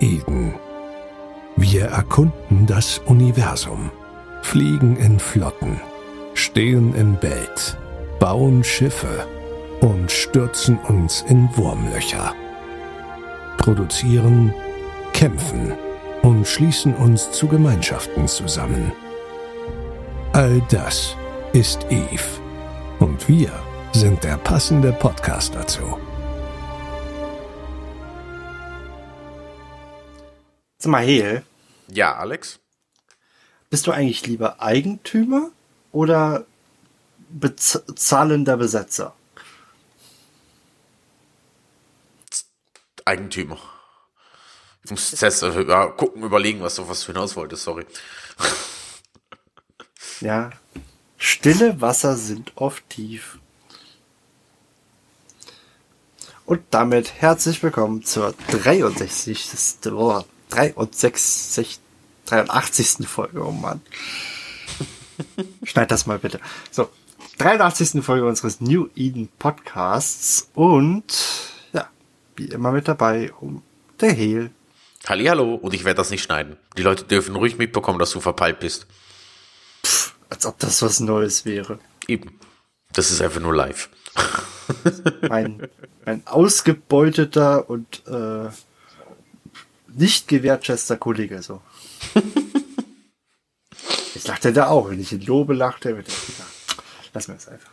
Eden. Wir erkunden das Universum, fliegen in Flotten, stehen im Bett, bauen Schiffe und stürzen uns in Wurmlöcher. Produzieren, kämpfen und schließen uns zu Gemeinschaften zusammen. All das ist Eve. Und wir sind der passende Podcast dazu. Sag mal, Hel, Ja, Alex? bist du eigentlich lieber Eigentümer oder bezahlender Besetzer? Eigentümer. Ich muss jetzt äh, ja, gucken, überlegen, was du was du hinaus wolltest, sorry. Ja. Stille Wasser sind oft tief. Und damit herzlich willkommen zur 63. Oh, 63, 83. Folge, oh Mann. Schneid das mal bitte. So, 83. Folge unseres New Eden Podcasts und ja, wie immer mit dabei um der Hehl. Hallihallo, und ich werde das nicht schneiden. Die Leute dürfen ruhig mitbekommen, dass du verpeilt bist. Als ob das was Neues wäre. Eben. Das ist einfach nur live. Mein, mein ausgebeuteter und äh, nicht gewertschätzter Kollege so. Jetzt lacht er da auch. Wenn ich ihn lobe, lacht er. Ja, lassen wir es einfach.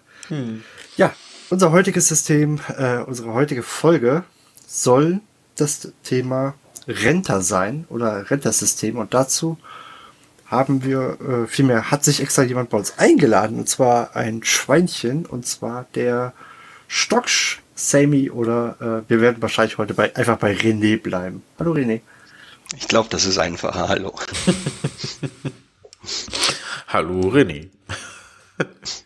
Ja, unser heutiges System, äh, unsere heutige Folge soll das Thema Renter sein oder Rentersystem. Und dazu haben wir, äh, vielmehr hat sich extra jemand bei uns eingeladen. Und zwar ein Schweinchen. Und zwar der Stocksch Sammy oder äh, wir werden wahrscheinlich heute bei, einfach bei René bleiben. Hallo René. Ich glaube, das ist einfacher. Hallo. Hallo, René.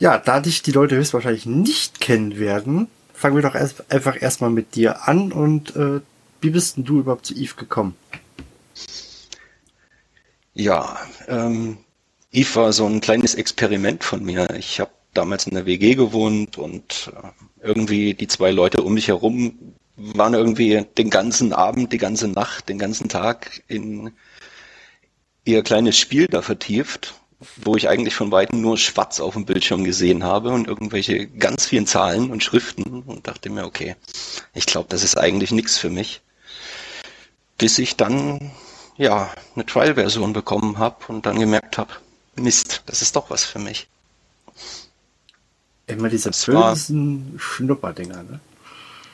Ja, da dich die Leute höchstwahrscheinlich nicht kennen werden, fangen wir doch erst, einfach erstmal mit dir an und äh, wie bist denn du überhaupt zu Eve gekommen? Ja, ähm, Eve war so ein kleines Experiment von mir. Ich habe damals in der WG gewohnt und äh, irgendwie die zwei Leute um mich herum waren irgendwie den ganzen Abend, die ganze Nacht, den ganzen Tag in ihr kleines Spiel da vertieft, wo ich eigentlich von weitem nur schwarz auf dem Bildschirm gesehen habe und irgendwelche ganz vielen Zahlen und Schriften und dachte mir, okay, ich glaube, das ist eigentlich nichts für mich. Bis ich dann ja eine Trial-Version bekommen habe und dann gemerkt habe, Mist, das ist doch was für mich. Immer diese Das bösen Schnupperdinger, ne?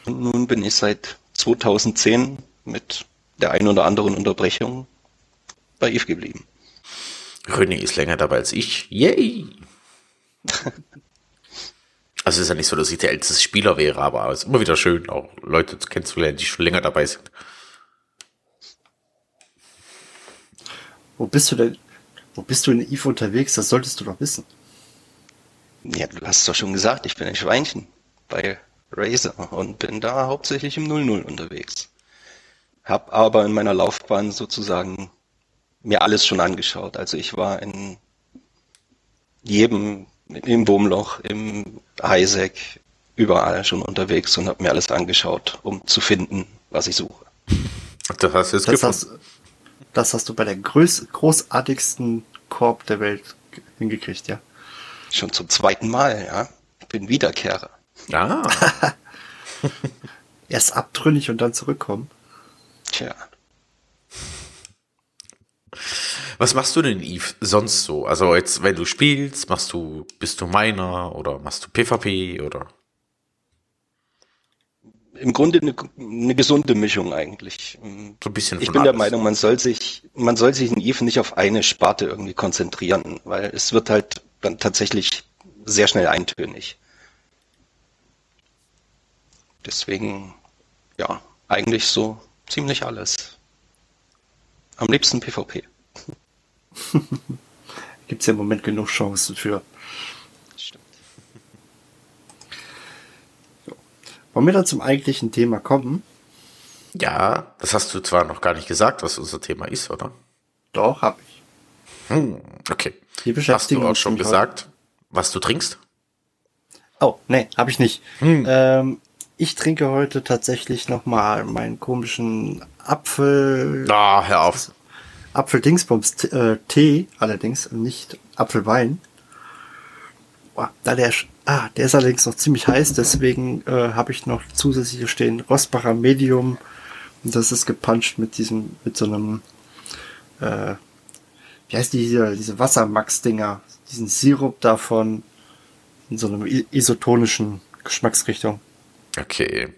Und nun bin ich seit 2010 mit der einen oder anderen Unterbrechung bei Eve geblieben. René ist länger dabei als ich. Yay! Also es ist ja nicht so, dass ich der älteste Spieler wäre, aber es ist immer wieder schön, auch Leute kennenzulernen, die schon länger dabei sind. Wo bist du denn? Wo bist du in Eve unterwegs? Das solltest du doch wissen. Ja, du hast doch schon gesagt, ich bin ein Schweinchen bei Razer und bin da hauptsächlich im 00 unterwegs. Hab aber in meiner Laufbahn sozusagen mir alles schon angeschaut. Also ich war in jedem, im Wurmloch, im Highsec, überall schon unterwegs und habe mir alles angeschaut, um zu finden, was ich suche. Das hast du jetzt Das hast, das hast du bei der größ großartigsten Korb der Welt ge- hingekriegt, ja? Schon zum zweiten Mal, ja. Ich bin Wiederkehrer. Ah, Erst abtrünnig und dann zurückkommen. Tja. was machst du denn, Eve, sonst so? Also jetzt, wenn du spielst, machst du, bist du Miner oder machst du PvP oder? Im Grunde eine, eine gesunde Mischung eigentlich. So ein bisschen Ich von bin der. Meinung, man soll sich, man soll sich in Eve nicht auf eine Sparte irgendwie konzentrieren, weil es wird halt dann tatsächlich sehr schnell eintönig. Deswegen, ja, eigentlich so ziemlich alles. Am liebsten PvP. Gibt es ja im Moment genug Chancen für. Stimmt. Wollen wir dann zum eigentlichen Thema kommen? Ja, das hast du zwar noch gar nicht gesagt, was unser Thema ist, oder? Doch, hab ich. Hm, okay. Hast du auch schon gesagt, was du trinkst? Oh, nee, habe ich nicht. Hm. Ähm, ich trinke heute tatsächlich nochmal meinen komischen Apfel. Ah, hör auf. Apfeldingsbums äh, Tee, allerdings nicht Apfelwein. Boah, da der, ah, der ist allerdings noch ziemlich heiß, deswegen äh, habe ich noch zusätzlich hier stehen Rossbacher Medium. Und das ist gepuncht mit diesem, mit so einem, äh, wie heißt die hier, diese Wassermax-Dinger, diesen Sirup davon in so einem isotonischen Geschmacksrichtung. Okay.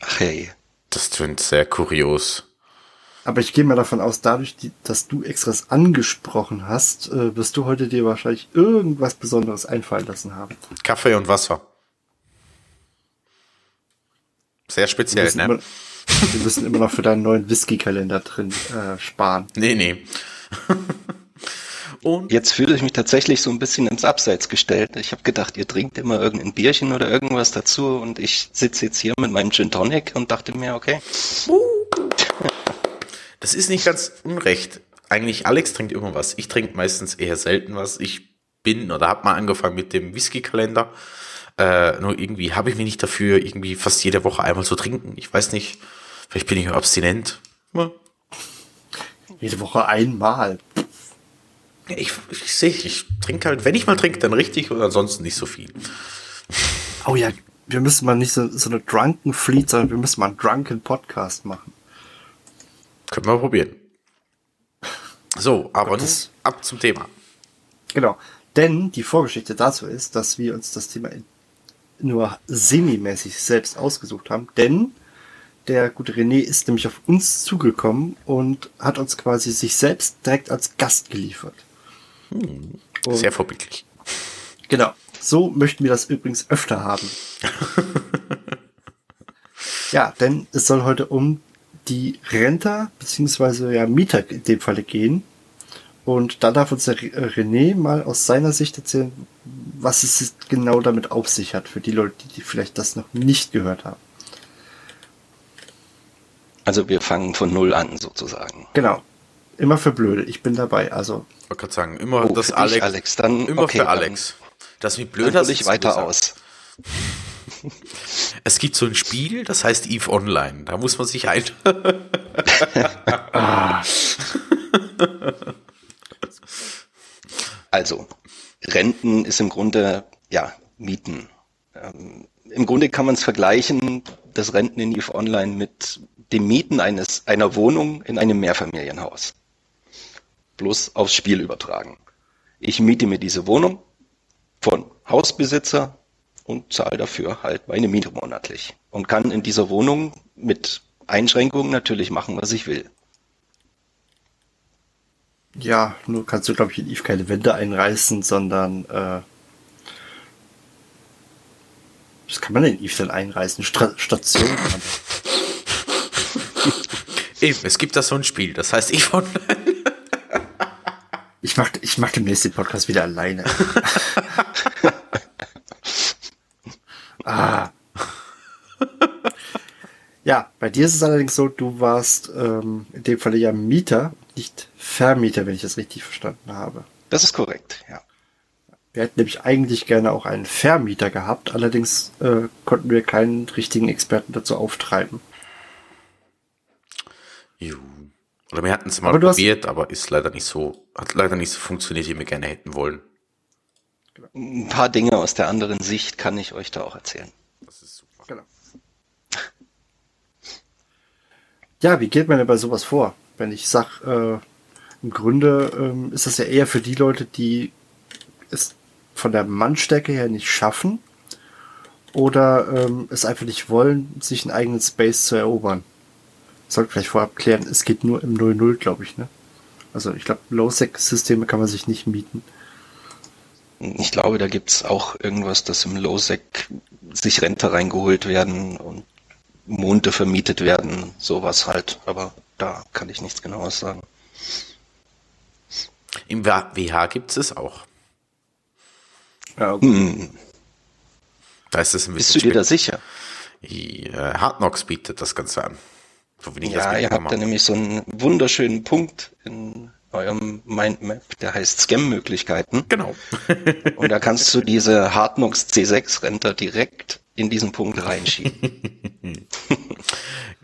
Ach hey. Das klingt sehr kurios. Aber ich gehe mal davon aus, dadurch, dass du extras angesprochen hast, äh, wirst du heute dir wahrscheinlich irgendwas Besonderes einfallen lassen haben. Kaffee und Wasser. Sehr speziell, wir ne? Immer, wir müssen immer noch für deinen neuen Whisky-Kalender drin äh, sparen. Nee, nee. und? Jetzt fühle ich mich tatsächlich so ein bisschen ins Abseits gestellt. Ich habe gedacht, ihr trinkt immer irgendein Bierchen oder irgendwas dazu und ich sitze jetzt hier mit meinem Gin Tonic und dachte mir, okay. Das ist nicht ganz unrecht. Eigentlich Alex trinkt immer was. Ich trinke meistens eher selten was. Ich bin oder habe mal angefangen mit dem Whisky-Kalender. Äh, nur irgendwie habe ich mich nicht dafür, irgendwie fast jede Woche einmal zu trinken. Ich weiß nicht. Vielleicht bin ich abstinent. Ja. Jede Woche einmal. Ich, ich sehe, ich trinke halt, wenn ich mal trinke, dann richtig und ansonsten nicht so viel. Oh ja, wir müssen mal nicht so, so eine Drunken Fleet, sondern wir müssen mal einen Drunken Podcast machen. Können wir probieren. So, aber nun ab zum Thema. Genau. Denn die Vorgeschichte dazu ist, dass wir uns das Thema nur semi-mäßig selbst ausgesucht haben. Denn der gute René ist nämlich auf uns zugekommen und hat uns quasi sich selbst direkt als Gast geliefert. Hm, sehr vorbildlich. Genau. So möchten wir das übrigens öfter haben. ja, denn es soll heute um die Renter beziehungsweise ja Mieter in dem Falle gehen. Und da darf uns der René mal aus seiner Sicht erzählen, was es genau damit auf sich hat, für die Leute, die vielleicht das noch nicht gehört haben. Also wir fangen von Null an sozusagen. Genau. Immer für Blöde. Ich bin dabei. Also. Ich wollte gerade sagen, immer oh, das Alex. Alex. Dann, immer okay, für Alex. Das wie blöd das ich weiter aus. Es gibt so ein Spiel, das heißt Eve Online. Da muss man sich ein. also, Renten ist im Grunde, ja, Mieten. Ähm, Im Grunde kann man es vergleichen, das Renten in Eve Online mit dem Mieten eines, einer Wohnung in einem Mehrfamilienhaus. Bloß aufs Spiel übertragen. Ich miete mir diese Wohnung von Hausbesitzer und zahle dafür halt meine Miete monatlich und kann in dieser Wohnung mit Einschränkungen natürlich machen, was ich will. Ja, nur kannst du, glaube ich, in Eve keine Wände einreißen, sondern äh, was kann man in Eve denn einreißen? Stra Station. Eben, es gibt da so ein Spiel, das heißt Eve Online. Ich mach, ich mach demnächst den Podcast wieder alleine. ah. Ja, bei dir ist es allerdings so, du warst ähm, in dem Falle ja Mieter, nicht Vermieter, wenn ich das richtig verstanden habe. Das ist korrekt, ja. Wir hätten nämlich eigentlich gerne auch einen Vermieter gehabt, allerdings äh, konnten wir keinen richtigen Experten dazu auftreiben. Juh. Oder wir hatten es mal aber probiert, aber ist leider nicht so, hat leider nicht so funktioniert, wie wir gerne hätten wollen. Ein paar Dinge aus der anderen Sicht kann ich euch da auch erzählen. Das ist super. Genau. Ja, wie geht man denn bei sowas vor? Wenn ich sag, äh, im Grunde ähm, ist das ja eher für die Leute, die es von der Mannstärke her nicht schaffen oder ähm, es einfach nicht wollen, sich einen eigenen Space zu erobern sollte vielleicht vorab klären, es geht nur im 0.0, glaube ich, ne? Also ich glaube, Low-Sec-Systeme kann man sich nicht mieten. Ich glaube, da gibt es auch irgendwas, dass im Low-Sec sich Rente reingeholt werden und Monde vermietet werden, sowas halt. Aber da kann ich nichts genaues sagen. Im WH gibt es auch. Ja, hm. Da ist es ein bisschen Bist du dir da sicher? Äh, Hard Knocks bietet das Ganze an. So ja, ihr habt da nämlich so einen wunderschönen Punkt in eurem Mindmap, der heißt Scam-Möglichkeiten. Genau. und da kannst du diese Hardnox C6 Renter direkt in diesen Punkt reinschieben.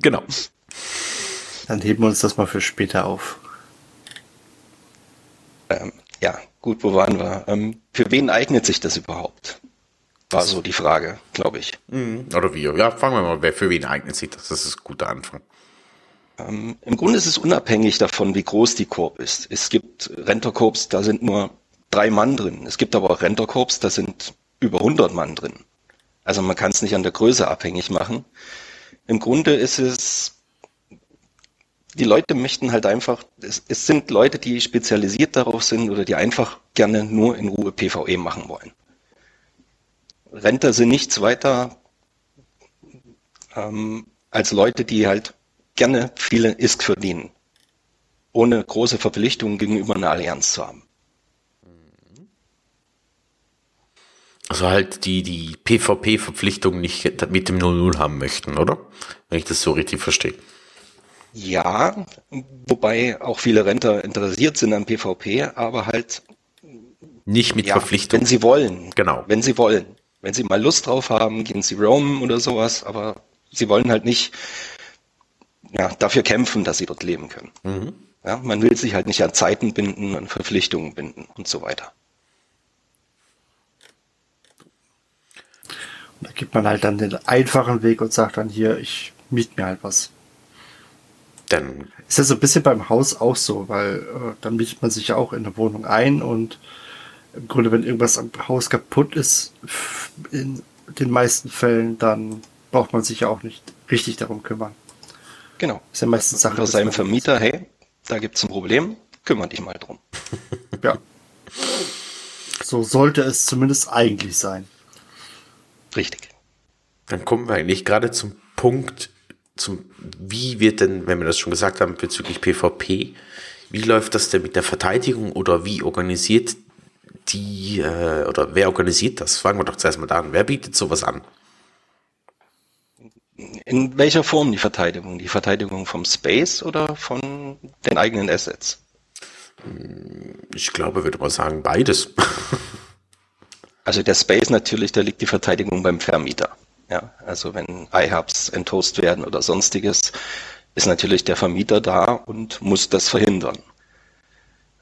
genau. Dann heben wir uns das mal für später auf. Ähm, ja, gut, wo waren wir? Ähm, für wen eignet sich das überhaupt? War so die Frage, glaube ich. Mhm. Oder wie? Ja, fangen wir mal, wer für wen eignet sich das? Das ist ein guter Anfang. Ähm, Im Grunde ist es unabhängig davon, wie groß die Korb ist. Es gibt Renterkorps, da sind nur drei Mann drin. Es gibt aber auch Renterkorps, da sind über 100 Mann drin. Also man kann es nicht an der Größe abhängig machen. Im Grunde ist es, die Leute möchten halt einfach, es, es sind Leute, die spezialisiert darauf sind oder die einfach gerne nur in Ruhe PvE machen wollen. Renter sind nichts weiter ähm, als Leute, die halt gerne viele ISK verdienen, ohne große Verpflichtungen gegenüber einer Allianz zu haben. Also halt die, die PvP-Verpflichtung nicht mit dem 0-0 haben möchten, oder? Wenn ich das so richtig verstehe. Ja, wobei auch viele Renter interessiert sind an PvP, aber halt nicht mit ja, Verpflichtung. Wenn sie wollen. Genau. Wenn sie wollen. Wenn sie mal Lust drauf haben, gehen sie roamen oder sowas, aber sie wollen halt nicht ja, dafür kämpfen, dass sie dort leben können. Mhm. Ja, man will sich halt nicht an Zeiten binden, an Verpflichtungen binden und so weiter. Und da gibt man halt dann den einfachen Weg und sagt dann hier, ich miete mir halt was. Dann ist ja so ein bisschen beim Haus auch so, weil äh, dann mietet man sich ja auch in eine Wohnung ein und im Grunde, wenn irgendwas am Haus kaputt ist, in den meisten Fällen, dann braucht man sich ja auch nicht richtig darum kümmern. Genau. Ist ja meistens Sache. Oder seinem Vermieter, hey, da gibt es ein Problem, kümmere dich mal drum. ja. So sollte es zumindest eigentlich sein. Richtig. Dann kommen wir eigentlich gerade zum Punkt, zum, wie wird denn, wenn wir das schon gesagt haben, bezüglich PvP, wie läuft das denn mit der Verteidigung oder wie organisiert die, äh, oder wer organisiert das? Fangen wir doch zuerst mal da an. Wer bietet sowas an? In welcher Form die Verteidigung? Die Verteidigung vom Space oder von den eigenen Assets? Ich glaube, würde man sagen, beides. Also der Space natürlich, da liegt die Verteidigung beim Vermieter. Ja, also wenn iHubs enthost werden oder sonstiges, ist natürlich der Vermieter da und muss das verhindern.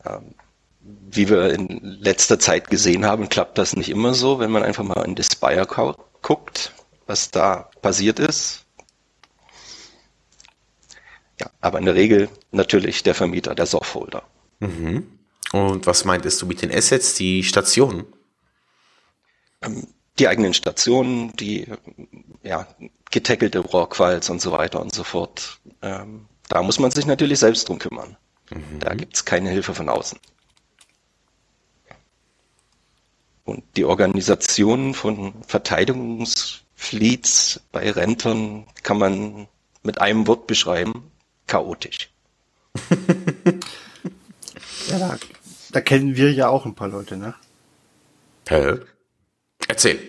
Ähm, wie wir in letzter Zeit gesehen haben, klappt das nicht immer so, wenn man einfach mal in die Spire guckt, was da passiert ist. Ja, aber in der Regel natürlich der Vermieter, der Softholder. Mhm. Und was meintest du mit den Assets, die Stationen? Ähm, die eigenen Stationen, die ja, getackelte Rohrqualls und so weiter und so fort. Ähm, da muss man sich natürlich selbst drum kümmern. Mhm. Da gibt es keine Hilfe von außen. Und die Organisation von Verteidigungsfleets bei Rentern kann man mit einem Wort beschreiben, chaotisch. ja, da, da, kennen wir ja auch ein paar Leute, ne? Hä? Erzähl. Äh,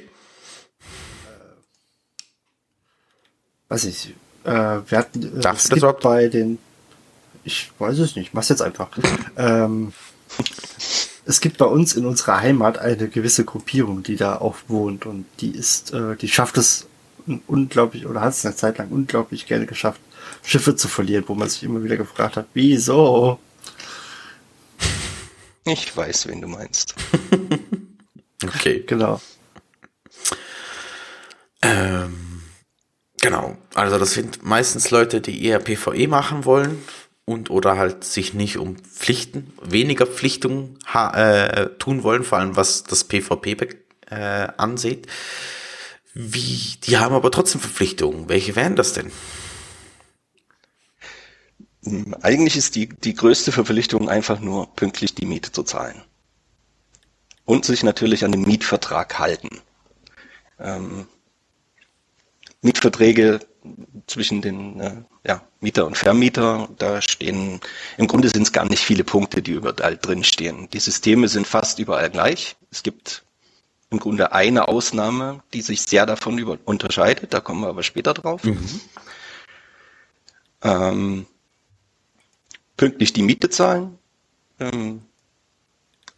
weiß ich. Äh, wir hatten äh, Darfst es gibt bei den. Ich weiß es nicht. Mach's jetzt einfach. ähm, es gibt bei uns in unserer Heimat eine gewisse Gruppierung, die da auch wohnt und die ist, äh, die schafft es unglaublich oder hat es eine Zeit lang unglaublich gerne geschafft, Schiffe zu verlieren, wo man sich immer wieder gefragt hat, wieso? Ich weiß, wen du meinst. okay. Genau. Ähm, genau. Also das sind meistens Leute, die eher PvE machen wollen und oder halt sich nicht um Pflichten, weniger Pflichtungen äh, tun wollen, vor allem was das PvP äh, ansieht. Wie, die haben aber trotzdem Verpflichtungen. Welche wären das denn? Eigentlich ist die, die größte Verpflichtung einfach nur pünktlich die Miete zu zahlen. Und sich natürlich an den Mietvertrag halten. Ähm, Mietverträge zwischen den äh, ja, Mieter und Vermieter, da stehen, im Grunde sind es gar nicht viele Punkte, die überall drin stehen. Die Systeme sind fast überall gleich. Es gibt im Grunde eine Ausnahme, die sich sehr davon über unterscheidet, da kommen wir aber später drauf. Mhm. Ähm, pünktlich die Miete zahlen, ähm,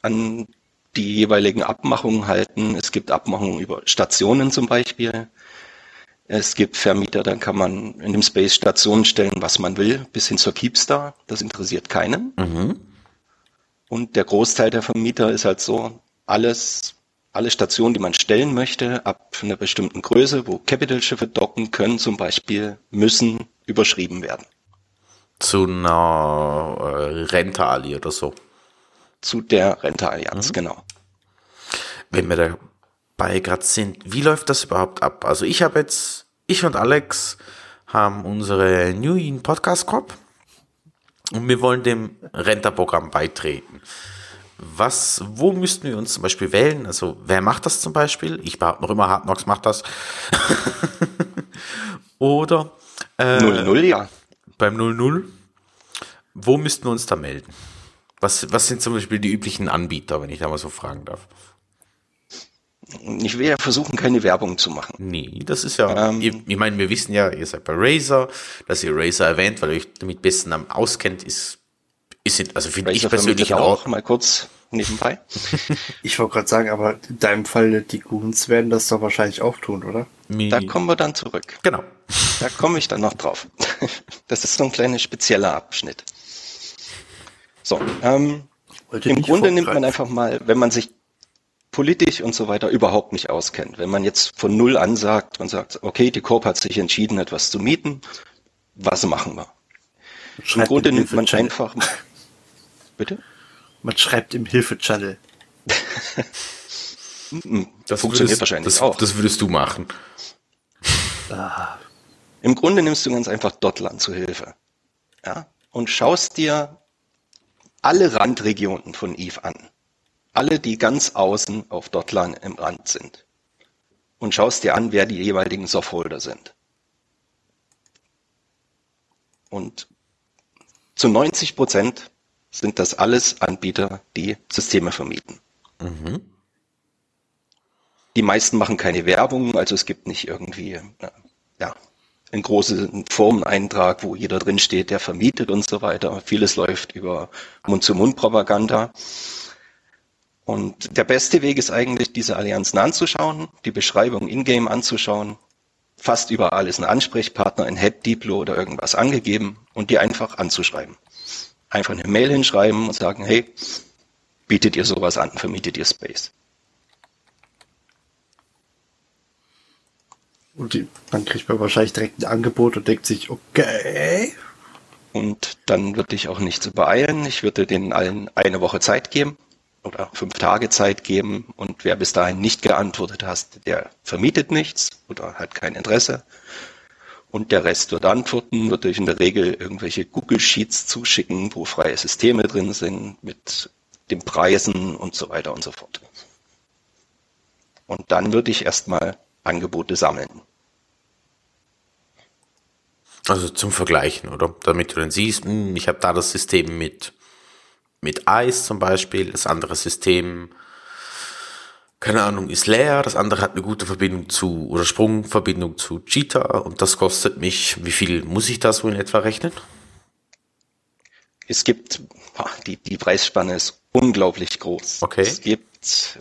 an die jeweiligen Abmachungen halten. Es gibt Abmachungen über Stationen zum Beispiel. Es gibt Vermieter, dann kann man in dem Space Stationen stellen, was man will, bis hin zur Keepstar. Das interessiert keinen. Mhm. Und der Großteil der Vermieter ist halt so, alles, alle Stationen, die man stellen möchte, ab einer bestimmten Größe, wo Capital-Schiffe docken können, zum Beispiel, müssen überschrieben werden. Zu einer äh, Rente-Ali oder so. Zu der Rente-Allianz, mhm. genau. Wenn wir dabei gerade sind, wie läuft das überhaupt ab? Also ich habe jetzt, ich und Alex haben unsere New In Podcast Corp und wir wollen dem Renta-Programm beitreten. Was, wo müssten wir uns zum Beispiel wählen? Also, wer macht das zum Beispiel? Ich behaupte noch immer, Hard Knocks macht das. Oder äh, 0-0, ja. Beim 0-0. Wo müssten wir uns da melden? Was, was sind zum Beispiel die üblichen Anbieter, wenn ich da mal so fragen darf? Ich will ja versuchen, keine Werbung zu machen. Nee, das ist ja, ähm, ich, ich meine, wir wissen ja, ihr seid bei Razer, dass ihr Razer erwähnt, weil ihr euch damit besten auskennt, ist, ist also finde ich persönlich auch. Mal kurz nebenbei. ich wollte gerade sagen, aber in deinem Fall, die Goons werden das doch wahrscheinlich auch tun, oder? Da kommen wir dann zurück. Genau. Da komme ich dann noch drauf. Das ist so ein kleiner spezieller Abschnitt. So, ähm, im Grunde nimmt man einfach mal, wenn man sich politisch und so weiter überhaupt nicht auskennt. Wenn man jetzt von Null an sagt und sagt, okay, die Corp hat sich entschieden, etwas zu mieten, was machen wir? Im Grunde nimmt man einfach. Bitte? Man schreibt im Hilfe-Channel. das funktioniert würdest, wahrscheinlich das, auch. Das würdest du machen. Ah. Im Grunde nimmst du ganz einfach Dotland zu Hilfe. Ja? Und schaust dir alle Randregionen von Eve an alle, die ganz außen auf Dotlan im Rand sind. Und schaust dir an, wer die jeweiligen Softholder sind. Und zu 90 Prozent sind das alles Anbieter, die Systeme vermieten. Mhm. Die meisten machen keine Werbung, also es gibt nicht irgendwie ja, einen großen Firmeneintrag, wo jeder drin steht, der vermietet und so weiter. Vieles läuft über Mund-zu-Mund-Propaganda. Und der beste Weg ist eigentlich, diese Allianzen anzuschauen, die Beschreibung in-game anzuschauen. Fast überall ist ein Ansprechpartner, ein Head, Diplo oder irgendwas angegeben und die einfach anzuschreiben. Einfach eine Mail hinschreiben und sagen, hey, bietet ihr sowas an, vermietet ihr Space. Und die, dann kriegt man wahrscheinlich direkt ein Angebot und denkt sich, okay. Und dann würde ich auch nicht zu beeilen. Ich würde denen allen eine Woche Zeit geben oder fünf Tage Zeit geben und wer bis dahin nicht geantwortet hat, der vermietet nichts oder hat kein Interesse. Und der Rest wird antworten, wird euch in der Regel irgendwelche Google Sheets zuschicken, wo freie Systeme drin sind mit den Preisen und so weiter und so fort. Und dann würde ich erstmal Angebote sammeln. Also zum Vergleichen, oder? Damit du dann siehst, hm, ich habe da das System mit mit Eis zum Beispiel. Das andere System, keine Ahnung, ist leer. Das andere hat eine gute Verbindung zu oder Sprungverbindung zu Cheetah und das kostet mich, wie viel muss ich das wohl in etwa rechnen? Es gibt, die, die Preisspanne ist unglaublich groß. Okay. Es gibt,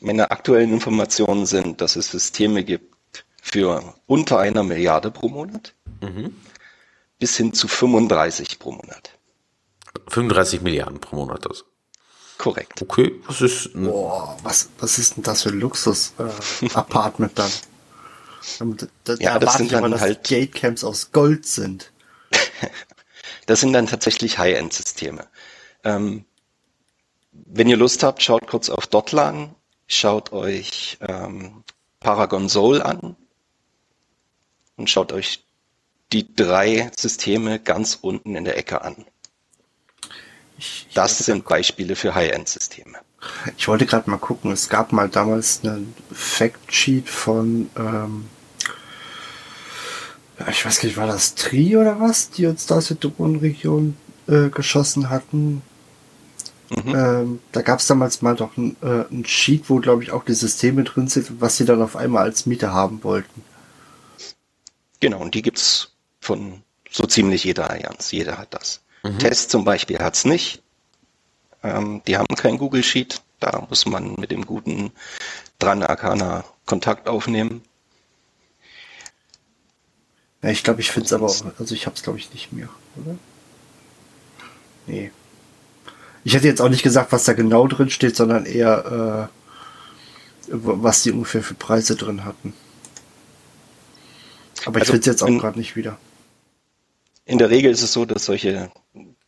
meine aktuellen Informationen sind, dass es Systeme gibt für unter einer Milliarde pro Monat mhm. bis hin zu 35 pro Monat. 35 Milliarden pro Monat. Also. Korrekt. Okay, das ist. Boah, was, was ist denn das für ein Luxus-Apartment äh, dann? Da, ja, das sind dann immer, halt Gatecamps aus Gold sind. das sind dann tatsächlich High-End-Systeme. Ähm, wenn ihr Lust habt, schaut kurz auf Dotlan, schaut euch ähm, Paragon Soul an und schaut euch die drei Systeme ganz unten in der Ecke an. Ich, ich das sind Beispiele für High-End-Systeme. Ich wollte gerade mal gucken, es gab mal damals einen Factsheet von, ähm, ich weiß gar nicht, war das Tri oder was, die uns da aus der Drohnenregion äh, geschossen hatten. Mhm. Ähm, da gab es damals mal doch ein, äh, ein Sheet, wo glaube ich auch die Systeme drin sind, was sie dann auf einmal als Miete haben wollten. Genau, und die gibt's von so ziemlich jeder Allianz. Jeder hat das. Mhm. Test zum Beispiel hat es nicht. Ähm, die haben kein Google Sheet. Da muss man mit dem guten Dran Arcana Kontakt aufnehmen. Ja, ich glaube, ich finde es aber auch, also ich habe es glaube ich nicht mehr, oder? Nee. Ich hätte jetzt auch nicht gesagt, was da genau drin steht, sondern eher, äh, was die ungefähr für Preise drin hatten. Aber ich also, finde es jetzt auch gerade nicht wieder. In der Regel ist es so, dass solche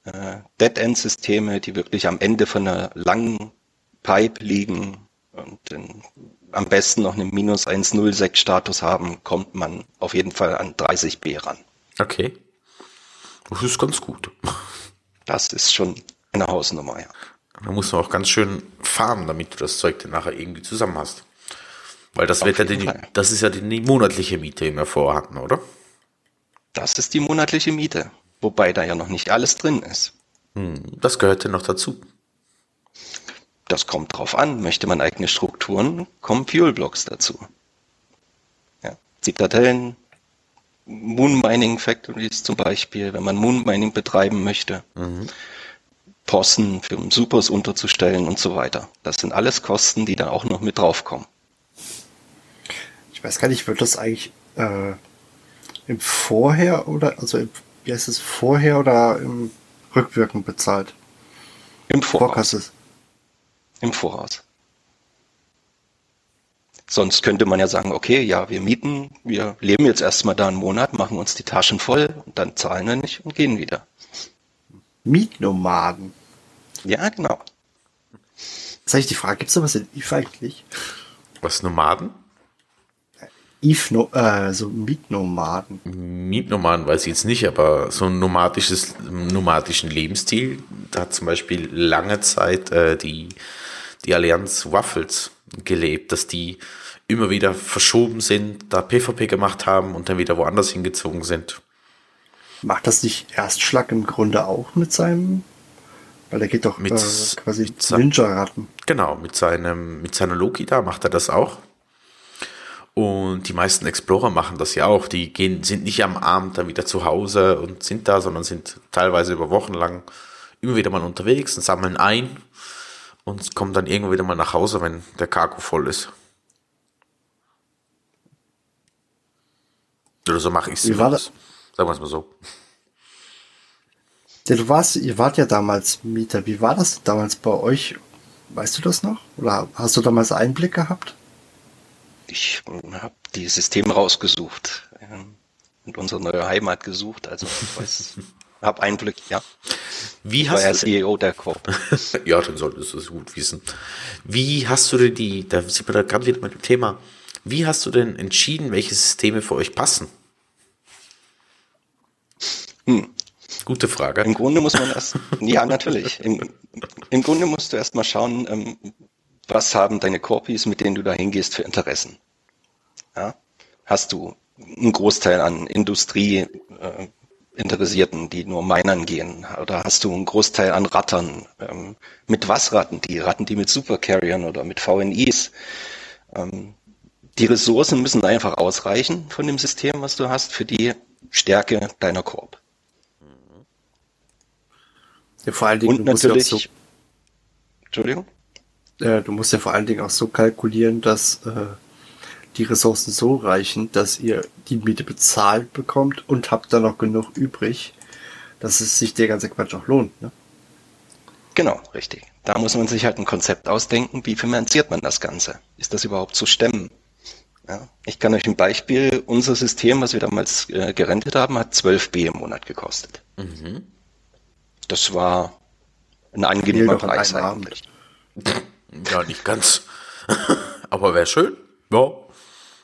äh, Dead-End-Systeme, die wirklich am Ende von einer langen Pipe liegen und in, am besten noch einen minus 106 Status haben, kommt man auf jeden Fall an 30b ran. Okay. Das ist ganz gut. Das ist schon eine Hausnummer, ja. Da musst du auch ganz schön fahren, damit du das Zeug dann nachher irgendwie zusammen hast. Weil das, wird ja die, das ist ja die monatliche Miete, die wir vorher hatten, oder? Das ist die monatliche Miete. Wobei da ja noch nicht alles drin ist. Hm, das gehört ja noch dazu. Das kommt drauf an. Möchte man eigene Strukturen, kommen Fuel Blocks dazu. Ja, Zitadellen, Moon Mining Factories zum Beispiel, wenn man Moon Mining betreiben möchte. Mhm. Posten für Supers unterzustellen und so weiter. Das sind alles Kosten, die da auch noch mit draufkommen. Ich weiß gar nicht, wird das eigentlich äh, im Vorher oder also im, wie heißt es vorher oder im Rückwirkend bezahlt? Im Voraus. Vorkasse. Im Voraus. Sonst könnte man ja sagen, okay, ja, wir mieten, wir leben jetzt erstmal da einen Monat, machen uns die Taschen voll und dann zahlen wir nicht und gehen wieder. Mietnomaden. Ja, genau. Jetzt habe ich die Frage, gibt es sowas in IF eigentlich? Was, Nomaden? Eve, äh, so Mietnomaden. Mietnomaden weiß ich jetzt nicht, aber so ein nomadisches, nomadischen Lebensstil, da hat zum Beispiel lange Zeit äh, die, die Allianz Waffles gelebt, dass die immer wieder verschoben sind, da PvP gemacht haben und dann wieder woanders hingezogen sind. Macht das nicht Erstschlag im Grunde auch mit seinem weil er geht doch mit, äh, quasi Ninja-Ratten. Genau, mit seinem, mit seiner Loki da macht er das auch. Und die meisten Explorer machen das ja auch. Die gehen, sind nicht am Abend dann wieder zu Hause und sind da, sondern sind teilweise über Wochen lang immer wieder mal unterwegs und sammeln ein und kommen dann irgendwo wieder mal nach Hause, wenn der Cargo voll ist. Oder so mache ich es. Wie war das? Sagen wir es mal so. Ja, du warst, ihr wart ja damals Mieter. Wie war das damals bei euch? Weißt du das noch? Oder hast du damals Einblick gehabt? Ich habe die Systeme rausgesucht ähm, und unsere neue Heimat gesucht. Also ich weiß, habe Einblick, ja. Wie ich hast war ja CEO der Corp. ja, dann solltest du es gut wissen. Wie hast du denn die, da sind wir da gerade wieder mit dem Thema, wie hast du denn entschieden, welche Systeme für euch passen? Hm. Gute Frage. Im Grunde muss man erst, ja, natürlich. Im, Im, Grunde musst du erst mal schauen, ähm, was haben deine Corpis, mit denen du da hingehst, für Interessen? Ja? Hast du einen Großteil an Industrie äh, Interessierten, die nur Minern gehen? Oder hast du einen Großteil an Rattern? Ähm, mit was Ratten die? Ratten die mit Supercarriern oder mit VNIs? Ähm, die Ressourcen müssen einfach ausreichen von dem System, was du hast, für die Stärke deiner Korb. Ja, vor allen Dingen, Und natürlich, so, Entschuldigung? Äh, du musst ja vor allen Dingen auch so kalkulieren, dass äh, die Ressourcen so reichen, dass ihr die Miete bezahlt bekommt und habt dann noch genug übrig, dass es sich der ganze Quatsch auch lohnt. Ne? Genau, richtig. Da muss man sich halt ein Konzept ausdenken, wie finanziert man das Ganze? Ist das überhaupt zu stemmen? Ja, ich kann euch ein Beispiel, unser System, was wir damals äh, gerentet haben, hat 12 B im Monat gekostet. Mhm. Das war ein angenehmer Preis eigentlich. Ja, nicht ganz. Aber wäre schön. Ja.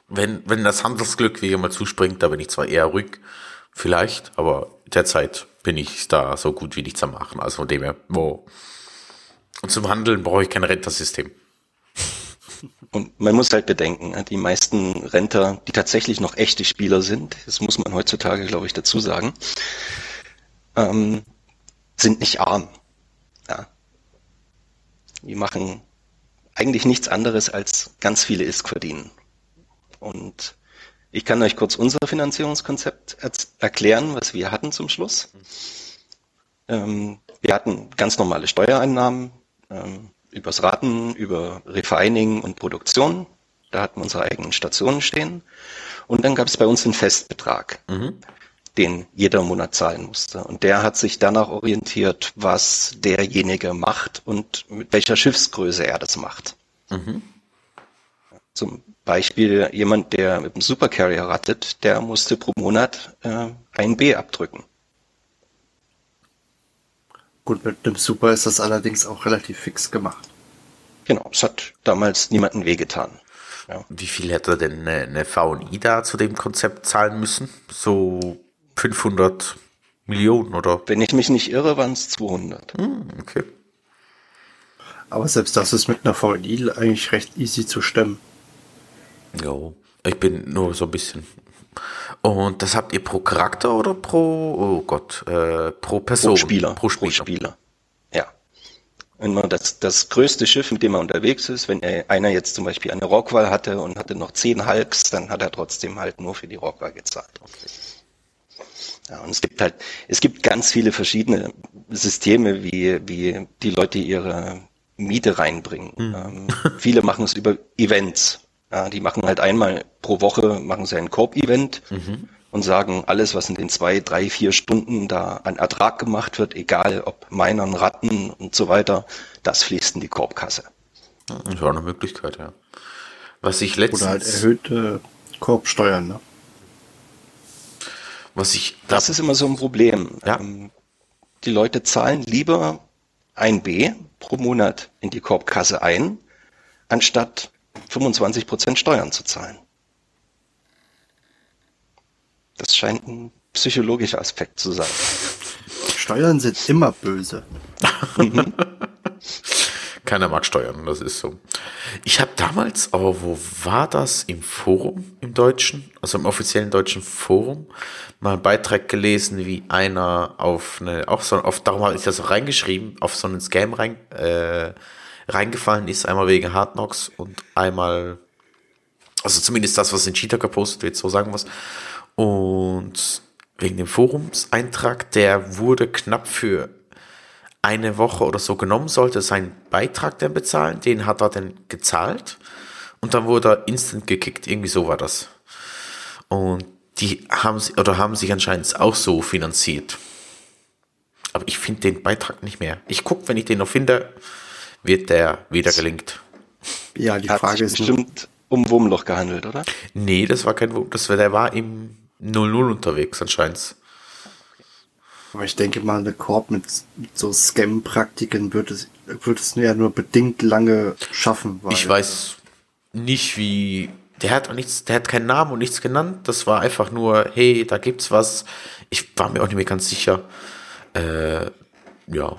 Wenn, wenn das Handelsglück wieder mal zuspringt, da bin ich zwar eher ruhig, vielleicht, aber derzeit bin ich da so gut wie nichts am machen. Also von dem her, wo. Und zum Handeln brauche ich kein Rentersystem. Und man muss halt bedenken, ne, die meisten Renter, die tatsächlich noch echte Spieler sind, das muss man heutzutage, glaube ich, dazu sagen, ähm, sind nicht arm. Ja. Die machen eigentlich nichts anderes als ganz viele ISK verdienen. Und ich kann euch kurz unser Finanzierungskonzept erklären, was wir hatten zum Schluss. Ähm, wir hatten ganz normale Steuereinnahmen, ähm, übers Raten, über Refining und Produktion. Da hatten wir unsere eigenen Stationen stehen. Und dann gab es bei uns einen Festbetrag, mhm. Den jeder Monat zahlen musste. Und der hat sich danach orientiert, was derjenige macht und mit welcher Schiffsgröße er das macht. Mhm. Zum Beispiel jemand, der mit einem Supercarrier rattet, der musste pro Monat äh, ein B abdrücken. Gut, mit dem Super ist das allerdings auch relativ fix gemacht. Genau, es hat damals niemanden wehgetan. Ja. Wie viel hätte denn eine, eine VI da zu dem Konzept zahlen müssen? So 500 Millionen oder? Wenn ich mich nicht irre, waren es 200. Hm, okay. Aber selbst das ist mit einer VNI eigentlich recht easy zu stemmen. Jo, ich bin nur so ein bisschen. Und das habt ihr pro Charakter oder pro, oh Gott, äh, pro Person? Pro Spieler. Pro Spieler. Pro Spieler. Ja. Wenn man das, das größte Schiff, mit dem man unterwegs ist, wenn er, einer jetzt zum Beispiel eine Rockwall hatte und hatte noch zehn Hulks, dann hat er trotzdem halt nur für die Rockwall gezahlt. Ja, und es gibt halt, es gibt ganz viele verschiedene Systeme, wie, wie die Leute ihre Miete reinbringen. Mhm. Ähm, viele machen es über Events. Ja, die machen halt einmal pro Woche machen sie ein Korb-Event mhm. und sagen, alles, was in den zwei, drei, vier Stunden da an Ertrag gemacht wird, egal ob Minern, Ratten und so weiter, das fließt in die Korbkasse. Das war eine Möglichkeit, ja. Was ich letztens... Oder halt erhöhte Korbsteuern, ne? Was ich... Da das ist immer so ein Problem. Ja. Ähm, die Leute zahlen lieber ein B pro Monat in die Korbkasse ein, anstatt 25 Prozent Steuern zu zahlen. Das scheint ein psychologischer Aspekt zu sein. Steuern sind immer böse. Keiner mag Steuern, das ist so. Ich habe damals, aber wo war das? Im Forum, im Deutschen, also im offiziellen deutschen Forum, mal einen Beitrag gelesen, wie einer auf eine, auch so, auf, darum habe ich das auch reingeschrieben, auf so einen Scam rein, äh, reingefallen ist, einmal wegen Hard Knocks und einmal, also zumindest das, was in Cheetah gepostet wird, so sagen wir Und wegen dem Forumseintrag, der wurde knapp für eine Woche oder so genommen, sollte seinen Beitrag dann bezahlen, den hat er dann gezahlt und dann wurde er instant gekickt, irgendwie so war das. Und die haben oder haben sich anscheinend auch so finanziert. Aber ich finde den Beitrag nicht mehr. Ich gucke, wenn ich den noch finde, wird der wieder gelingt. Ja, die Hat Frage ist bestimmt um Wurmloch gehandelt, oder? Nee, das war kein Wurm, das war, der war im 00 unterwegs anscheinend. Aber ich denke mal, eine Korb mit, so Scam-Praktiken wird es, wird es ja nur bedingt lange schaffen. ich weiß nicht, wie. Der hat auch nichts, der hat keinen Namen und nichts genannt. Das war einfach nur, hey, da gibt's was. Ich war mir auch nicht mehr ganz sicher. Äh, ja,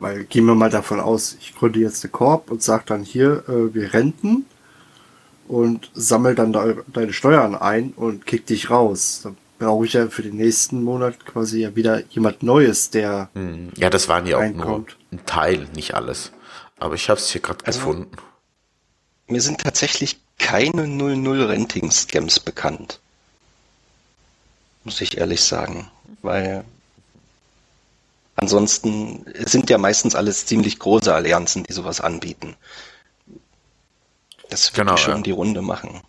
weil gehen wir mal davon aus, ich gründe jetzt eine Korb und sage dann hier, äh, wir renten und sammel dann de deine Steuern ein und kick dich raus. Dann brauche ich ja für den nächsten Monat quasi ja wieder jemand Neues, der. Ja, das waren ja auch nur ein Teil, nicht alles. Aber ich habe es hier gerade also, gefunden. Mir sind tatsächlich keine 00 Renting Scams bekannt. Muss ich ehrlich sagen. Weil Ansonsten sind ja meistens alles ziemlich große Allianzen, die sowas anbieten. Das wird genau, schon ja. die Runde machen.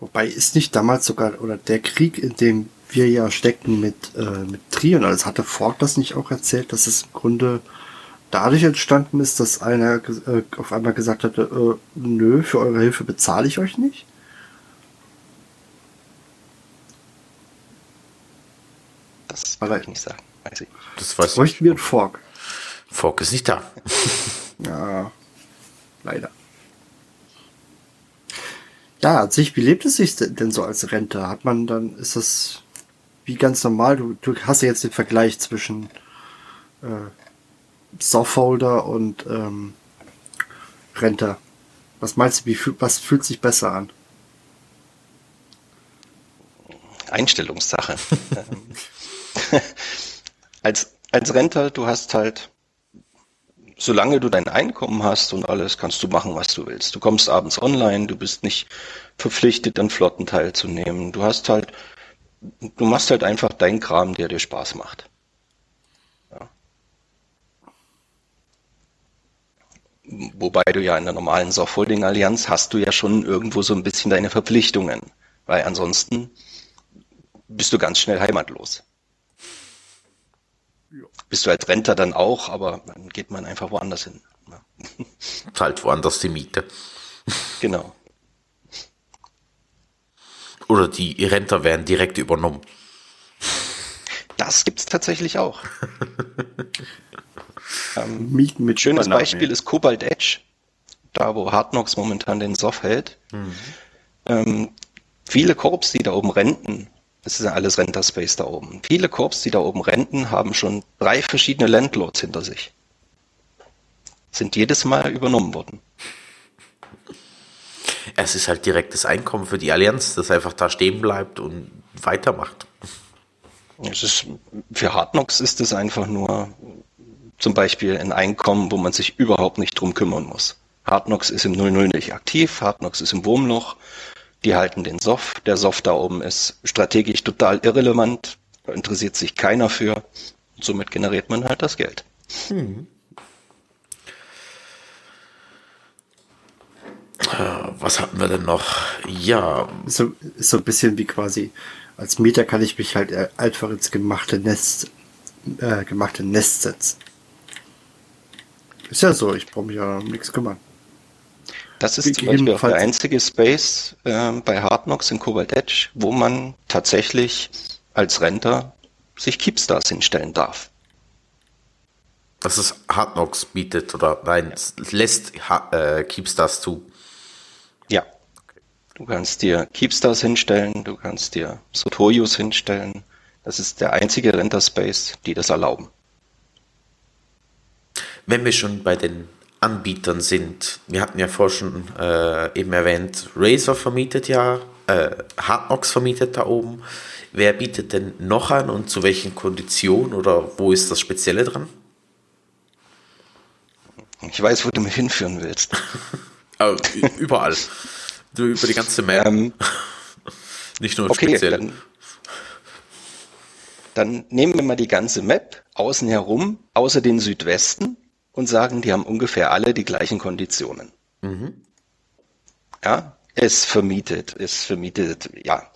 Wobei ist nicht damals sogar, oder der Krieg, in dem wir ja steckten mit, äh, mit Trion, also hatte Fork das nicht auch erzählt, dass es im Grunde dadurch entstanden ist, dass einer äh, auf einmal gesagt hatte, äh, nö, für eure Hilfe bezahle ich euch nicht? Das kann ich nicht sagen. Weiß ich. Das weiß Bräuchten wir einen Fork. Fork ist nicht da. ja, leider. Ja, an sich, wie lebt es sich denn so als Rente? Hat man dann, ist das wie ganz normal? Du, du hast ja jetzt den Vergleich zwischen äh, Softholder und ähm, Renter. Was meinst du, wie, was fühlt sich besser an? Einstellungssache. als, als Renter, du hast halt, solange du dein Einkommen hast und alles, kannst du machen, was du willst. Du kommst abends online, du bist nicht verpflichtet, an Flotten teilzunehmen. Du hast halt, du machst halt einfach deinen Kram, der dir Spaß macht. Ja. Wobei du ja in der normalen Soft-Holding-Allianz hast du ja schon irgendwo so ein bisschen deine Verpflichtungen, weil ansonsten bist du ganz schnell heimatlos. Bist du als Renter dann auch, aber dann geht man einfach woanders hin. Ja. Zahlt woanders die Miete. Genau. Oder die Renter werden direkt übernommen. Das gibt es tatsächlich auch. ähm, Mieten mit Schönes Beispiel ist Cobalt Edge, da wo Hardnox momentan den Soft hält. Mhm. Ähm, viele Korps, die da oben renten, das ist ja alles Renter-Space da oben. Viele Korps, die da oben renten, haben schon drei verschiedene Landlords hinter sich. Sind jedes Mal übernommen worden. Es ist halt direktes Einkommen für die Allianz, das einfach da stehen bleibt und weitermacht. Es ist, für Hardnox ist es einfach nur zum Beispiel ein Einkommen, wo man sich überhaupt nicht drum kümmern muss. Hardnox ist im 00 nicht aktiv, Hardnox ist im Wurmloch, die halten den Soft. Der Soft da oben ist strategisch total irrelevant, da interessiert sich keiner für. Und somit generiert man halt das Geld. Hm. Was hatten wir denn noch? Ja. So, so ein bisschen wie quasi, als Mieter kann ich mich halt einfach ins gemachte Nest, äh, gemachte Nest setzen. Ist ja so, ich brauche mich ja um nichts kümmern. Das ist zum Beispiel auch der einzige Space äh, bei Hardnox in Cobalt Edge, wo man tatsächlich als Renter sich Keepstars hinstellen darf. Das ist Hardnox bietet oder nein, lässt äh, Keepstars zu. Ja. Du kannst dir Keepstars hinstellen, du kannst dir Sotorius hinstellen. Das ist der einzige Renter-Space, die das erlauben. Wenn wir schon bei den Anbietern sind. Wir hatten ja vorher schon äh, eben erwähnt, Razer vermietet ja, äh, Hardnox vermietet da oben. Wer bietet denn noch an und zu welchen Konditionen oder wo ist das Spezielle dran? Ich weiß, wo du mich hinführen willst. überall. Du, über die ganze Map. Ähm, Nicht nur okay, speziell. Dann, dann nehmen wir mal die ganze Map außen herum, außer den Südwesten und sagen, die haben ungefähr alle die gleichen Konditionen. Mhm. Ja, es vermietet, es vermietet, ja.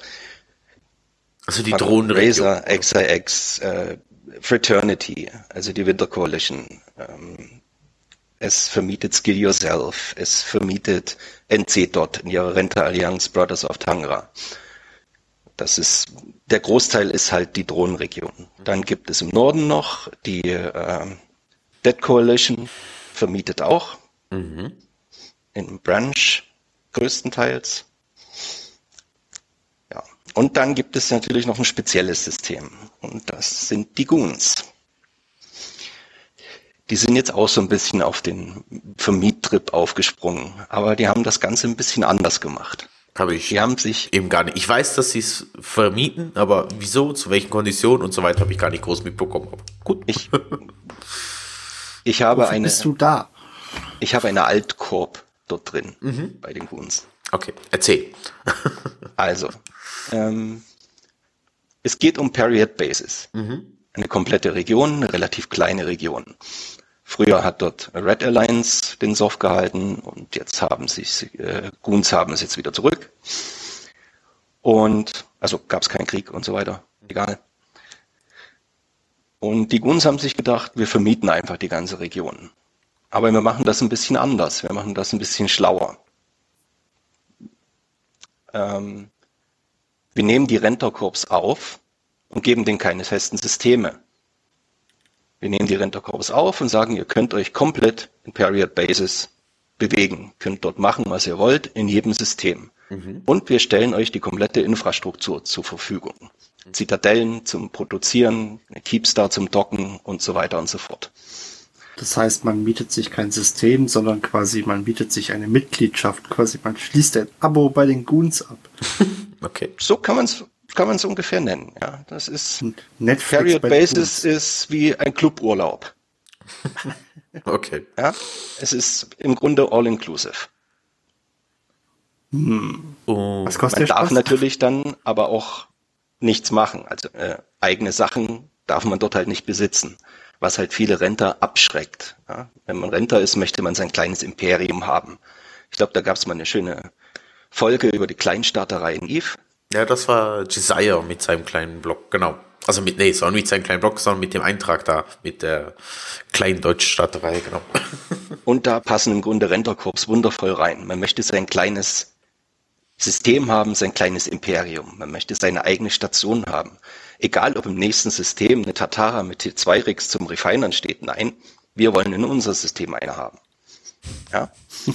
Also die Drohnen. Razer, XIX, äh, Fraternity, also die Winter Coalition. Ähm, es vermietet Skill Yourself, es vermietet NC-Dot in ihrer Rente-Allianz Brothers of Tangra. Das ist, der Großteil ist halt die Drohnenregion. Dann gibt es im Norden noch die äh, Dead Coalition vermietet auch. Mhm. In Branch größtenteils. Ja. Und dann gibt es natürlich noch ein spezielles System. Und das sind die Goons. Die sind jetzt auch so ein bisschen auf den Vermiettrip aufgesprungen. Aber die haben das Ganze ein bisschen anders gemacht. Habe ich die haben sich eben gar nicht. Ich weiß, dass sie es vermieten, aber wieso, zu welchen Konditionen und so weiter habe ich gar nicht groß mitbekommen. Aber gut. Ich Ich habe Wofür eine. Bist du da? Ich habe eine Altkorb dort drin mhm. bei den Goons. Okay, erzähl. also, ähm, es geht um Period Bases. Mhm. Eine komplette Region, eine relativ kleine Region. Früher hat dort Red Alliance den Soft gehalten und jetzt haben sich äh, Goons haben es jetzt wieder zurück. Und also gab es keinen Krieg und so weiter. Egal. Und die Guns haben sich gedacht, wir vermieten einfach die ganze Region. Aber wir machen das ein bisschen anders. Wir machen das ein bisschen schlauer. Ähm, wir nehmen die Renterkorps auf und geben denen keine festen Systeme. Wir nehmen die Renterkorps auf und sagen, ihr könnt euch komplett in Period Basis bewegen, könnt dort machen, was ihr wollt, in jedem System. Mhm. Und wir stellen euch die komplette Infrastruktur zur Verfügung. Zitadellen zum Produzieren, Keepstar zum Docken und so weiter und so fort. Das heißt, man mietet sich kein System, sondern quasi man mietet sich eine Mitgliedschaft. Quasi man schließt ein Abo bei den Goons ab. Okay. So kann man es kann man es ungefähr nennen. Ja, das ist Netflix Period Basis ist wie ein Cluburlaub. okay. Ja, es ist im Grunde all inclusive. Hm. Oh. Was kostet man darf Spaß? natürlich dann aber auch nichts machen. Also äh, eigene Sachen darf man dort halt nicht besitzen. was halt viele Renter abschreckt. Ja? Wenn man Renter ist, möchte man sein kleines Imperium haben. Ich glaube, da gab es mal eine schöne Folge über die Kleinstaaterei in Eve. Ja, das war Jesiah mit seinem kleinen Blog, genau. Also mit, nee, sondern mit seinem kleinen Blog, sondern mit dem Eintrag da, mit der kleinen Deutschstaaterei, genau. Und da passen im Grunde Renterkorps wundervoll rein. Man möchte sein kleines System haben, sein kleines Imperium. Man möchte seine eigene Station haben. Egal, ob im nächsten System eine Tatara mit T2-Rigs zum Refinern steht. Nein, wir wollen in unser System eine haben. Ja?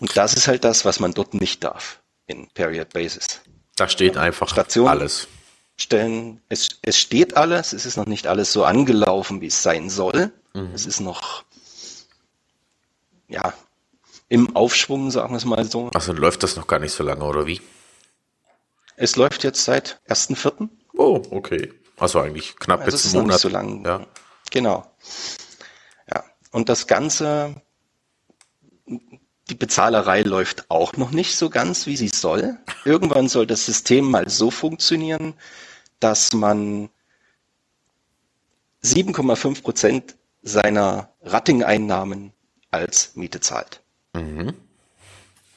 Und das ist halt das, was man dort nicht darf in Period Basis. Da steht einfach Station alles. Stellen, es, es steht alles, es ist noch nicht alles so angelaufen, wie es sein soll. Mhm. Es ist noch, ja, im Aufschwung, sagen wir es mal so. Also läuft das noch gar nicht so lange, oder wie? Es läuft jetzt seit 1.4. Oh, okay. Also eigentlich knapp Also jetzt einen noch nicht Monat. so lang. Ja. Genau. Ja. Und das Ganze, die Bezahlerei läuft auch noch nicht so ganz, wie sie soll. Irgendwann soll das System mal so funktionieren, dass man 7,5 Prozent seiner Ratting-Einnahmen als Miete zahlt.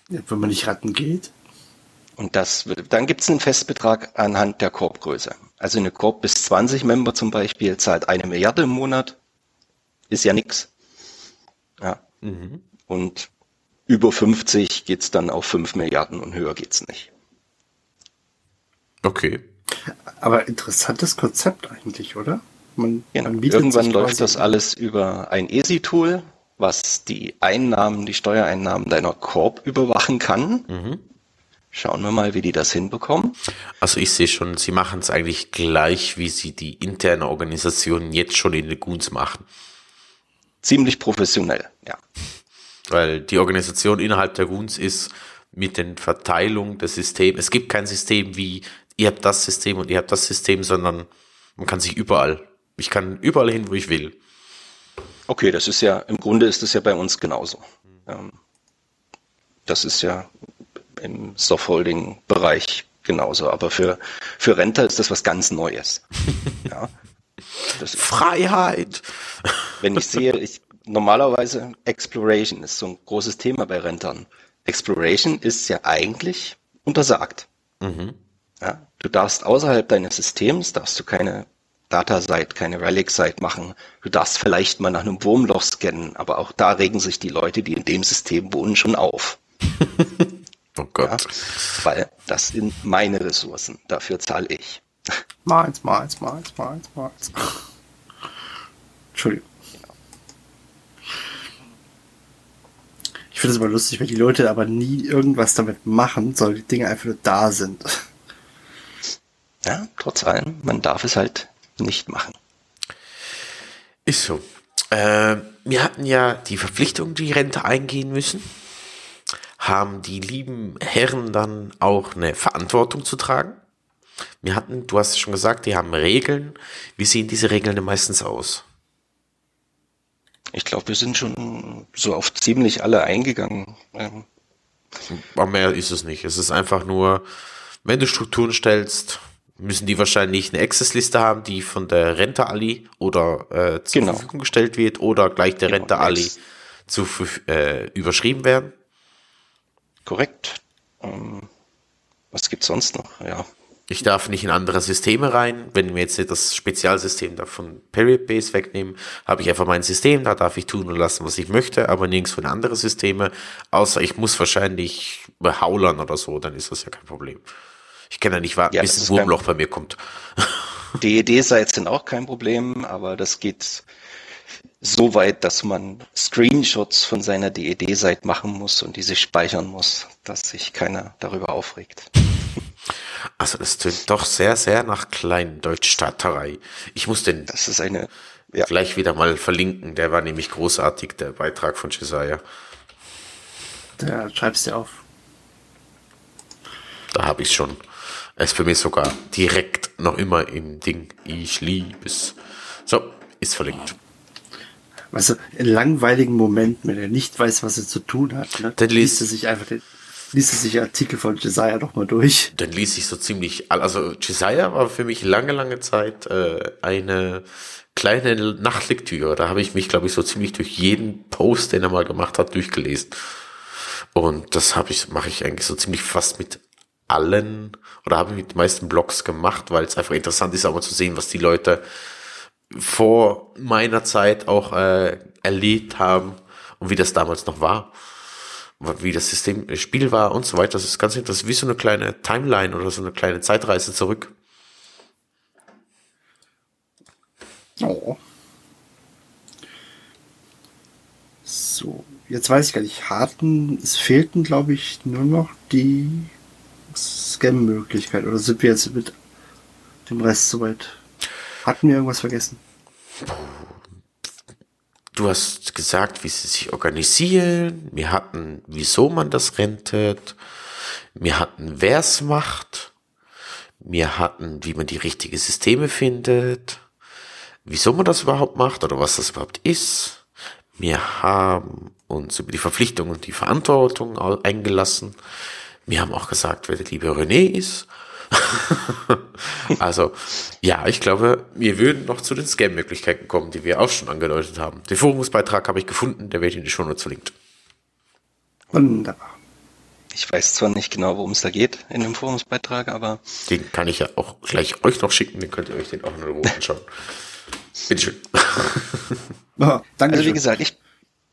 Ja, wenn man nicht ratten geht. Und das wird, dann gibt es einen Festbetrag anhand der Korbgröße. Also eine Korb bis 20 Member zum Beispiel zahlt eine Milliarde im Monat. Ist ja nix. Ja. Und über 50 geht's dann auf 5 Milliarden und höher geht's nicht. Okay. Aber interessantes Konzept eigentlich, oder? Man, Genau. man Irgendwann läuft das alles über ein ESI-Tool, was die Einnahmen, die Steuereinnahmen deiner Korb überwachen kann. Schauen wir mal, wie die das hinbekommen. Also ich sehe schon, sie machen es eigentlich gleich, wie sie die interne Organisation jetzt schon in den Goons machen. Ziemlich professionell, ja. Weil die Organisation innerhalb der Goons ist mit den Verteilungen des Systems. Es gibt kein System wie, ihr habt das System und ihr habt das System, sondern man kann sich überall. Ich kann überall hin, wo ich will. Okay, das ist ja, im Grunde ist das ja bei uns genauso. Ähm, das ist ja im Softholding-Bereich genauso, aber für, für Renter ist das was ganz Neues. ja. Das Freiheit! wenn ich sehe, ich, normalerweise Exploration ist so ein großes Thema bei Rentern. Exploration ist ja eigentlich untersagt. Ja, du darfst außerhalb deines Systems, darfst du keine Data-Site, keine Relic-Site machen. Du darfst vielleicht mal nach einem Wurmloch scannen, aber auch da regen sich die Leute, die in dem System wohnen, schon auf. Oh Ja? Gott. Weil das sind meine Ressourcen, dafür zahle ich. Meins, meins, meins, meins, meins. Entschuldigung. Ich finde es immer lustig, wenn die Leute aber nie irgendwas damit machen, sondern die Dinge einfach nur da sind. Ja, trotz allem, man darf es halt nicht machen. Ist so. Äh, wir hatten ja die Verpflichtung, die Rente eingehen müssen. Haben die lieben Herren dann auch eine Verantwortung zu tragen? Wir hatten, du hast es schon gesagt, die haben Regeln. Wie sehen diese Regeln denn meistens aus? Ich glaube, wir sind schon so auf ziemlich alle eingegangen. Ähm, Aber mehr ist es nicht. Es ist einfach nur, wenn du Strukturen stellst, müssen die wahrscheinlich eine Access-Liste haben, die von der Rente-Ali oder äh, zur Genau. Verfügung gestellt wird oder gleich der Genau, Rente-Ali Next. zu äh, überschrieben werden. korrekt. Ähm, was gibt's sonst noch? Ja. Ich darf nicht in andere Systeme rein. Wenn wir jetzt nicht das Spezialsystem da von Period Base wegnehmen, habe ich einfach mein System, da darf ich tun und lassen, was ich möchte, aber nirgends von andere Systeme, außer ich muss wahrscheinlich haulern oder so, dann ist das ja kein Problem. Ich kann ja nicht warten, Ja, bis das ein Wurmloch bei mir kommt. DED-Sites sind auch kein Problem, aber das geht so weit, dass man Screenshots von seiner DED-Site machen muss und diese speichern muss, dass sich keiner darüber aufregt. Also das tönt doch sehr, sehr nach Kleindeutschstaaterei. Ich muss den Das ist eine, ja, gleich wieder mal verlinken, der war nämlich großartig, der Beitrag von Jesiah. Da schreibst du auf. Da habe ich schon. Er ist für mich sogar direkt noch immer im Ding. Ich liebe es. So, ist verlinkt. Weißt du, in langweiligen Momenten, wenn er nicht weiß, was er zu tun hat, ne, Dann liest- liest er sich einfach den. liest sich Artikel von Jesiah doch mal durch. Dann ließ ich so ziemlich, also Jesiah war für mich lange, lange Zeit äh, eine kleine Nachtlektüre. Da habe ich mich, glaube ich, so ziemlich durch jeden Post, den er mal gemacht hat, durchgelesen. Und das habe ich, mache ich eigentlich so ziemlich fast mit allen oder habe mit den meisten Blogs gemacht, weil es einfach interessant ist, mal zu sehen, was die Leute vor meiner Zeit auch äh, erlebt haben und wie das damals noch war, wie das System, das Spiel war und so weiter. Das ist ganz interessant, wie so eine kleine Timeline oder so eine kleine Zeitreise zurück. Oh. So, jetzt weiß ich gar nicht. Harten, es fehlten, glaube ich, nur noch die Scam-Möglichkeit. Oder sind wir jetzt mit dem Rest soweit? Hatten wir irgendwas vergessen? Du hast gesagt, wie sie sich organisieren. Wir hatten, wieso man das rentet. Wir hatten, wer es macht. Wir hatten, wie man die richtigen Systeme findet. Wieso man das überhaupt macht oder was das überhaupt ist. Wir haben uns über die Verpflichtung und die Verantwortung eingelassen. Wir haben auch gesagt, wer der liebe René ist. also, ja, ich glaube, wir würden noch zu den Scam-Möglichkeiten kommen, die wir auch schon angedeutet haben. Den Forumsbeitrag habe ich gefunden, der wird in die Shownotes verlinkt. Wunderbar. Ich weiß zwar nicht genau, worum es da geht in dem Forumsbeitrag, aber. Den kann ich ja auch gleich euch noch schicken, den könnt ihr euch den auch in Ruhe anschauen. Bitteschön. oh, danke. Also wie gesagt, ich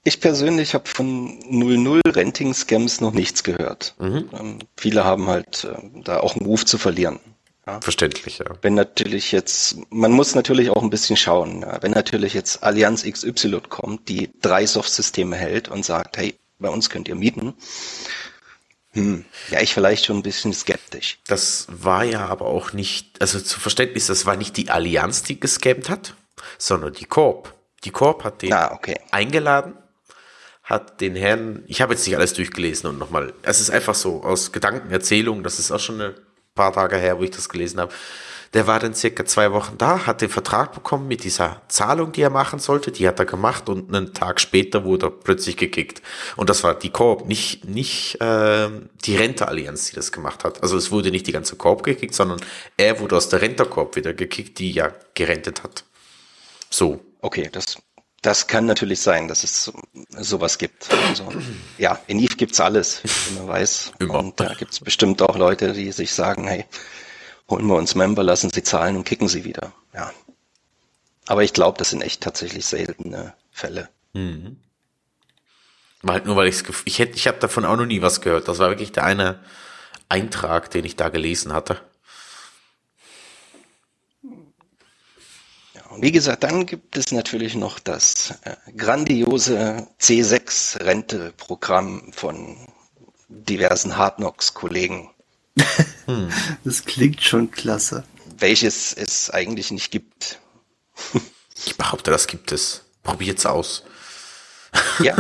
ich persönlich habe von 00 Renting-Scams noch nichts gehört. Mhm. Ähm, viele haben halt äh, da auch einen Ruf zu verlieren. Ja. Verständlich, ja. Wenn natürlich jetzt, man muss natürlich auch ein bisschen schauen, ja. wenn natürlich jetzt Allianz XY kommt, die drei Soft-Systeme hält und sagt, hey, bei uns könnt ihr mieten, hm, ja, ich vielleicht schon ein bisschen skeptisch. Das war ja aber auch nicht, also zu Verständnis, das war nicht die Allianz, die gescammt hat, sondern die Corp. Die Corp hat den ah, okay. eingeladen hat den Herrn, ich habe jetzt nicht alles durchgelesen und nochmal, es ist einfach so aus Gedankenerzählung, das ist auch schon ein paar Tage her, wo ich das gelesen habe. Der war dann circa zwei Wochen da, hat den Vertrag bekommen mit dieser Zahlung, die er machen sollte, die hat er gemacht und einen Tag später wurde er plötzlich gekickt. Und das war die Korb, nicht, nicht äh, die Renteallianz, die das gemacht hat. Also es wurde nicht die ganze Korb gekickt, sondern er wurde aus der Renterkorb wieder gekickt, die ja gerentet hat. So. Okay, das das kann natürlich sein, dass es sowas gibt. Also, ja, in Eve gibt's alles, wie man weiß. Immer. Und da gibt's bestimmt auch Leute, die sich sagen, hey, holen wir uns Member, lassen sie zahlen und kicken sie wieder. Ja. Aber ich glaube, das sind echt tatsächlich seltene Fälle. Mhm. War halt nur, weil ich's ich hätte, ich habe davon auch noch nie was gehört. Das war wirklich der eine Eintrag, den ich da gelesen hatte. Wie gesagt, dann gibt es natürlich noch das äh, grandiose C6-Rente-Programm von diversen Hardknocks-Kollegen. das klingt schon klasse. Welches es eigentlich nicht gibt. ich behaupte, das gibt es. Probiert's aus. Ja.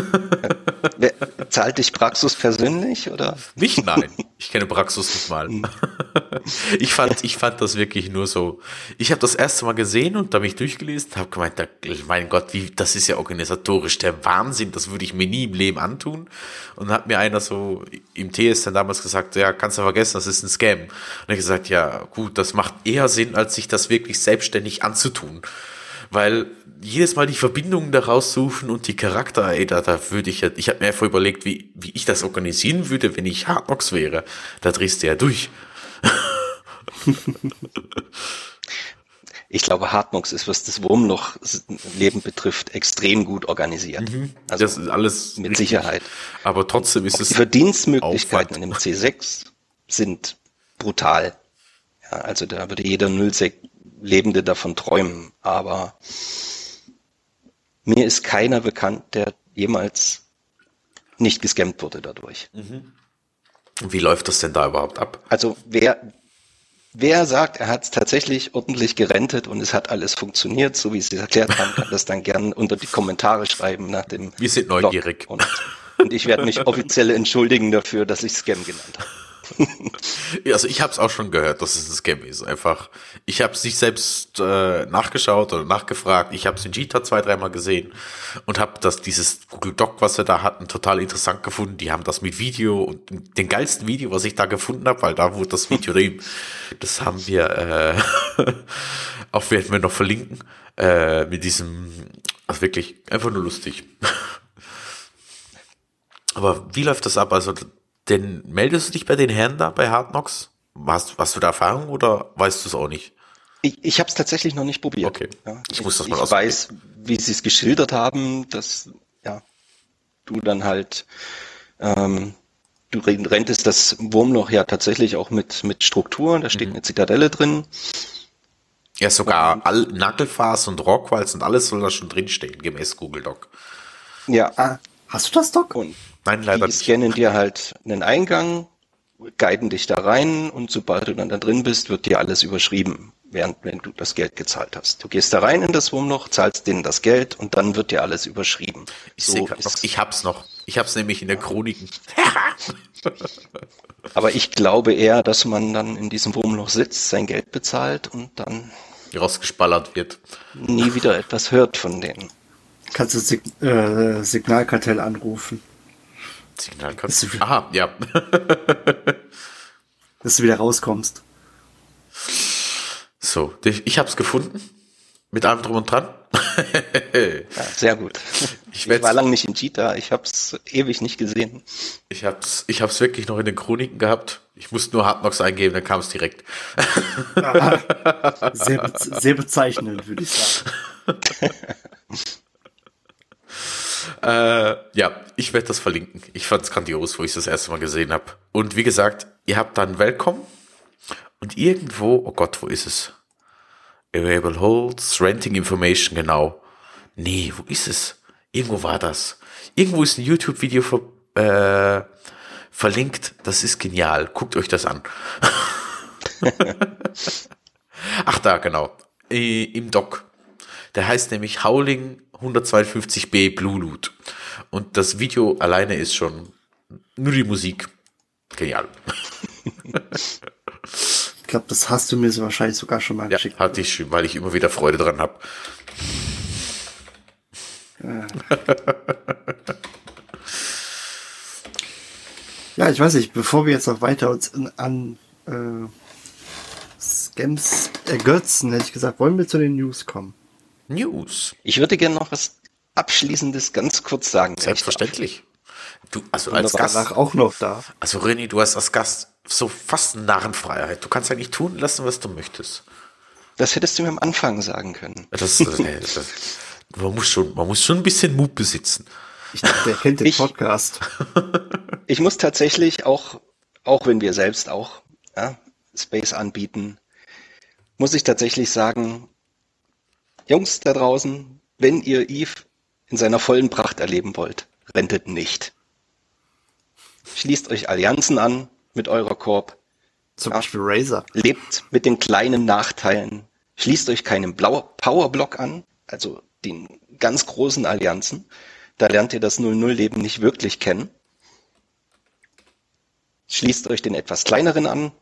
Wer, zahlt dich Praxus persönlich oder? Mich nein. Ich kenne Praxus nicht mal. Hm. Ich fand, ich fand das wirklich nur so. Ich habe das erste Mal gesehen und da mich durchgelesen, habe gemeint, mein Gott, wie das ist ja organisatorisch der Wahnsinn. Das würde ich mir nie im Leben antun. Und hat mir einer so im TS dann damals gesagt, ja, kannst du vergessen, das ist ein Scam. Und ich gesagt, ja, gut, das macht eher Sinn, als sich das wirklich selbstständig anzutun weil jedes Mal die Verbindungen daraus suchen und die Charakter, ey, da, da würde ich ja, ich habe mir einfach überlegt, wie, wie ich das organisieren würde, wenn ich Hardbox wäre. Da drehst du ja durch. ich glaube, Hardbox ist, was das Wurmloch-Leben betrifft, extrem gut organisiert. Mhm, also das ist alles mit richtig. Sicherheit. Aber trotzdem ist es. Die Verdienstmöglichkeiten Aufwand. in dem C6 sind brutal. Ja, also da würde jeder Nullsec Lebende davon träumen. Aber mir ist keiner bekannt, der jemals nicht gescampt wurde dadurch. Mhm. Wie läuft das denn da überhaupt ab? Also wer, wer sagt, er hat es tatsächlich ordentlich gerentet und es hat alles funktioniert, so wie Sie es erklärt haben, kann das dann gern unter die Kommentare schreiben nach dem. Wir sind neugierig. Und, und, ich werde mich offiziell entschuldigen dafür, dass ich Scam genannt habe. Also ich habe es auch schon gehört, dass es ein Scam ist. Einfach, ich habe es nicht selbst äh, nachgeschaut oder nachgefragt. Ich habe es in Jita zwei, dreimal gesehen und habe das dieses Google Doc, was wir da hatten, total interessant gefunden. Die haben das mit Video und den geilsten Video, was ich da gefunden habe, weil da wurde das Video drin. Das haben wir, äh, auch werden wir noch verlinken äh, mit diesem, also wirklich einfach nur lustig. Aber wie läuft das ab? Also denn meldest du dich bei den Herren da bei Hard Knocks? Hast, hast du da Erfahrung oder weißt du es auch nicht? Ich, ich habe es tatsächlich noch nicht probiert. Okay. Ja, ich, muss das mal Ich weiß, wie sie es geschildert haben, dass ja, du dann halt ähm, du rentest das Wurmloch ja tatsächlich auch mit, mit Strukturen, da steht mhm. eine Zitadelle drin. Ja, sogar all, Nagelfas und Rockwalz und alles soll da schon drinstehen, gemäß Google Doc. Ja. Ah, hast du das Doc? Und Nein, leider die scannen dir halt einen Eingang, guiden dich da rein und sobald du dann da drin bist, wird dir alles überschrieben, während wenn du das Geld gezahlt hast. Du gehst da rein in das Wurmloch, zahlst denen das Geld und dann wird dir alles überschrieben. Ich so noch, ich hab's noch. Ich hab's nämlich in der Chroniken. Aber ich glaube eher, dass man dann in diesem Wurmloch sitzt, sein Geld bezahlt und dann rausgespallert wird. Nie wieder etwas hört von denen. Kannst du Sig äh, Signalkartell anrufen? Signalkartell. Aha, ja. dass du wieder rauskommst. So, ich hab's gefunden. Mit allem drum und dran. ja, sehr gut. Ich, ich war lange nicht in Cheetah, ich hab's ewig nicht gesehen. Ich hab's, ich hab's wirklich noch in den Chroniken gehabt. Ich musste nur Hardknocks eingeben, dann kam es direkt. sehr, be sehr bezeichnend, würde ich sagen. Äh, ja, ich werde das verlinken. Ich fand es grandios, wo ich es das erste Mal gesehen habe. Und wie gesagt, ihr habt dann Welcome und irgendwo, oh Gott, wo ist es? Available Holds, Renting Information, genau. Nee, wo ist es? Irgendwo war das. Irgendwo ist ein YouTube-Video ver, äh, verlinkt. Das ist genial. Guckt euch das an. Ach da, genau. Im Doc. Der heißt nämlich Howling 152b Blue Loot. Und das Video alleine ist schon nur die Musik. Genial. ich glaube, das hast du mir so wahrscheinlich sogar schon mal ja, geschickt. Hatte ich, weil ich immer wieder Freude dran habe. Ja. ja, ich weiß nicht, bevor wir jetzt noch weiter uns an äh, Scams ergötzen, hätte ich gesagt, wollen wir zu den News kommen. News. Ich würde gerne noch was Abschließendes ganz kurz sagen. Selbstverständlich. Du, also als Gast auch noch da. Also René, du hast als Gast so fast Narrenfreiheit. Du kannst eigentlich tun lassen, was du möchtest. Das hättest du mir am Anfang sagen können. Das, das, das, man, muss schon, man muss schon ein bisschen Mut besitzen. Ich dachte, der kennt den ich, Podcast. ich muss tatsächlich auch, auch wenn wir selbst auch ja, Space anbieten, muss ich tatsächlich sagen, Jungs da draußen, wenn ihr Eve in seiner vollen Pracht erleben wollt, rentet nicht. Schließt euch Allianzen an mit eurer Korb. Zum ja, Beispiel Razer. Lebt mit den kleinen Nachteilen. Schließt euch keinen Blau Powerblock an, also den ganz großen Allianzen. Da lernt ihr das 0-0-Leben nicht wirklich kennen. Schließt euch den etwas kleineren an.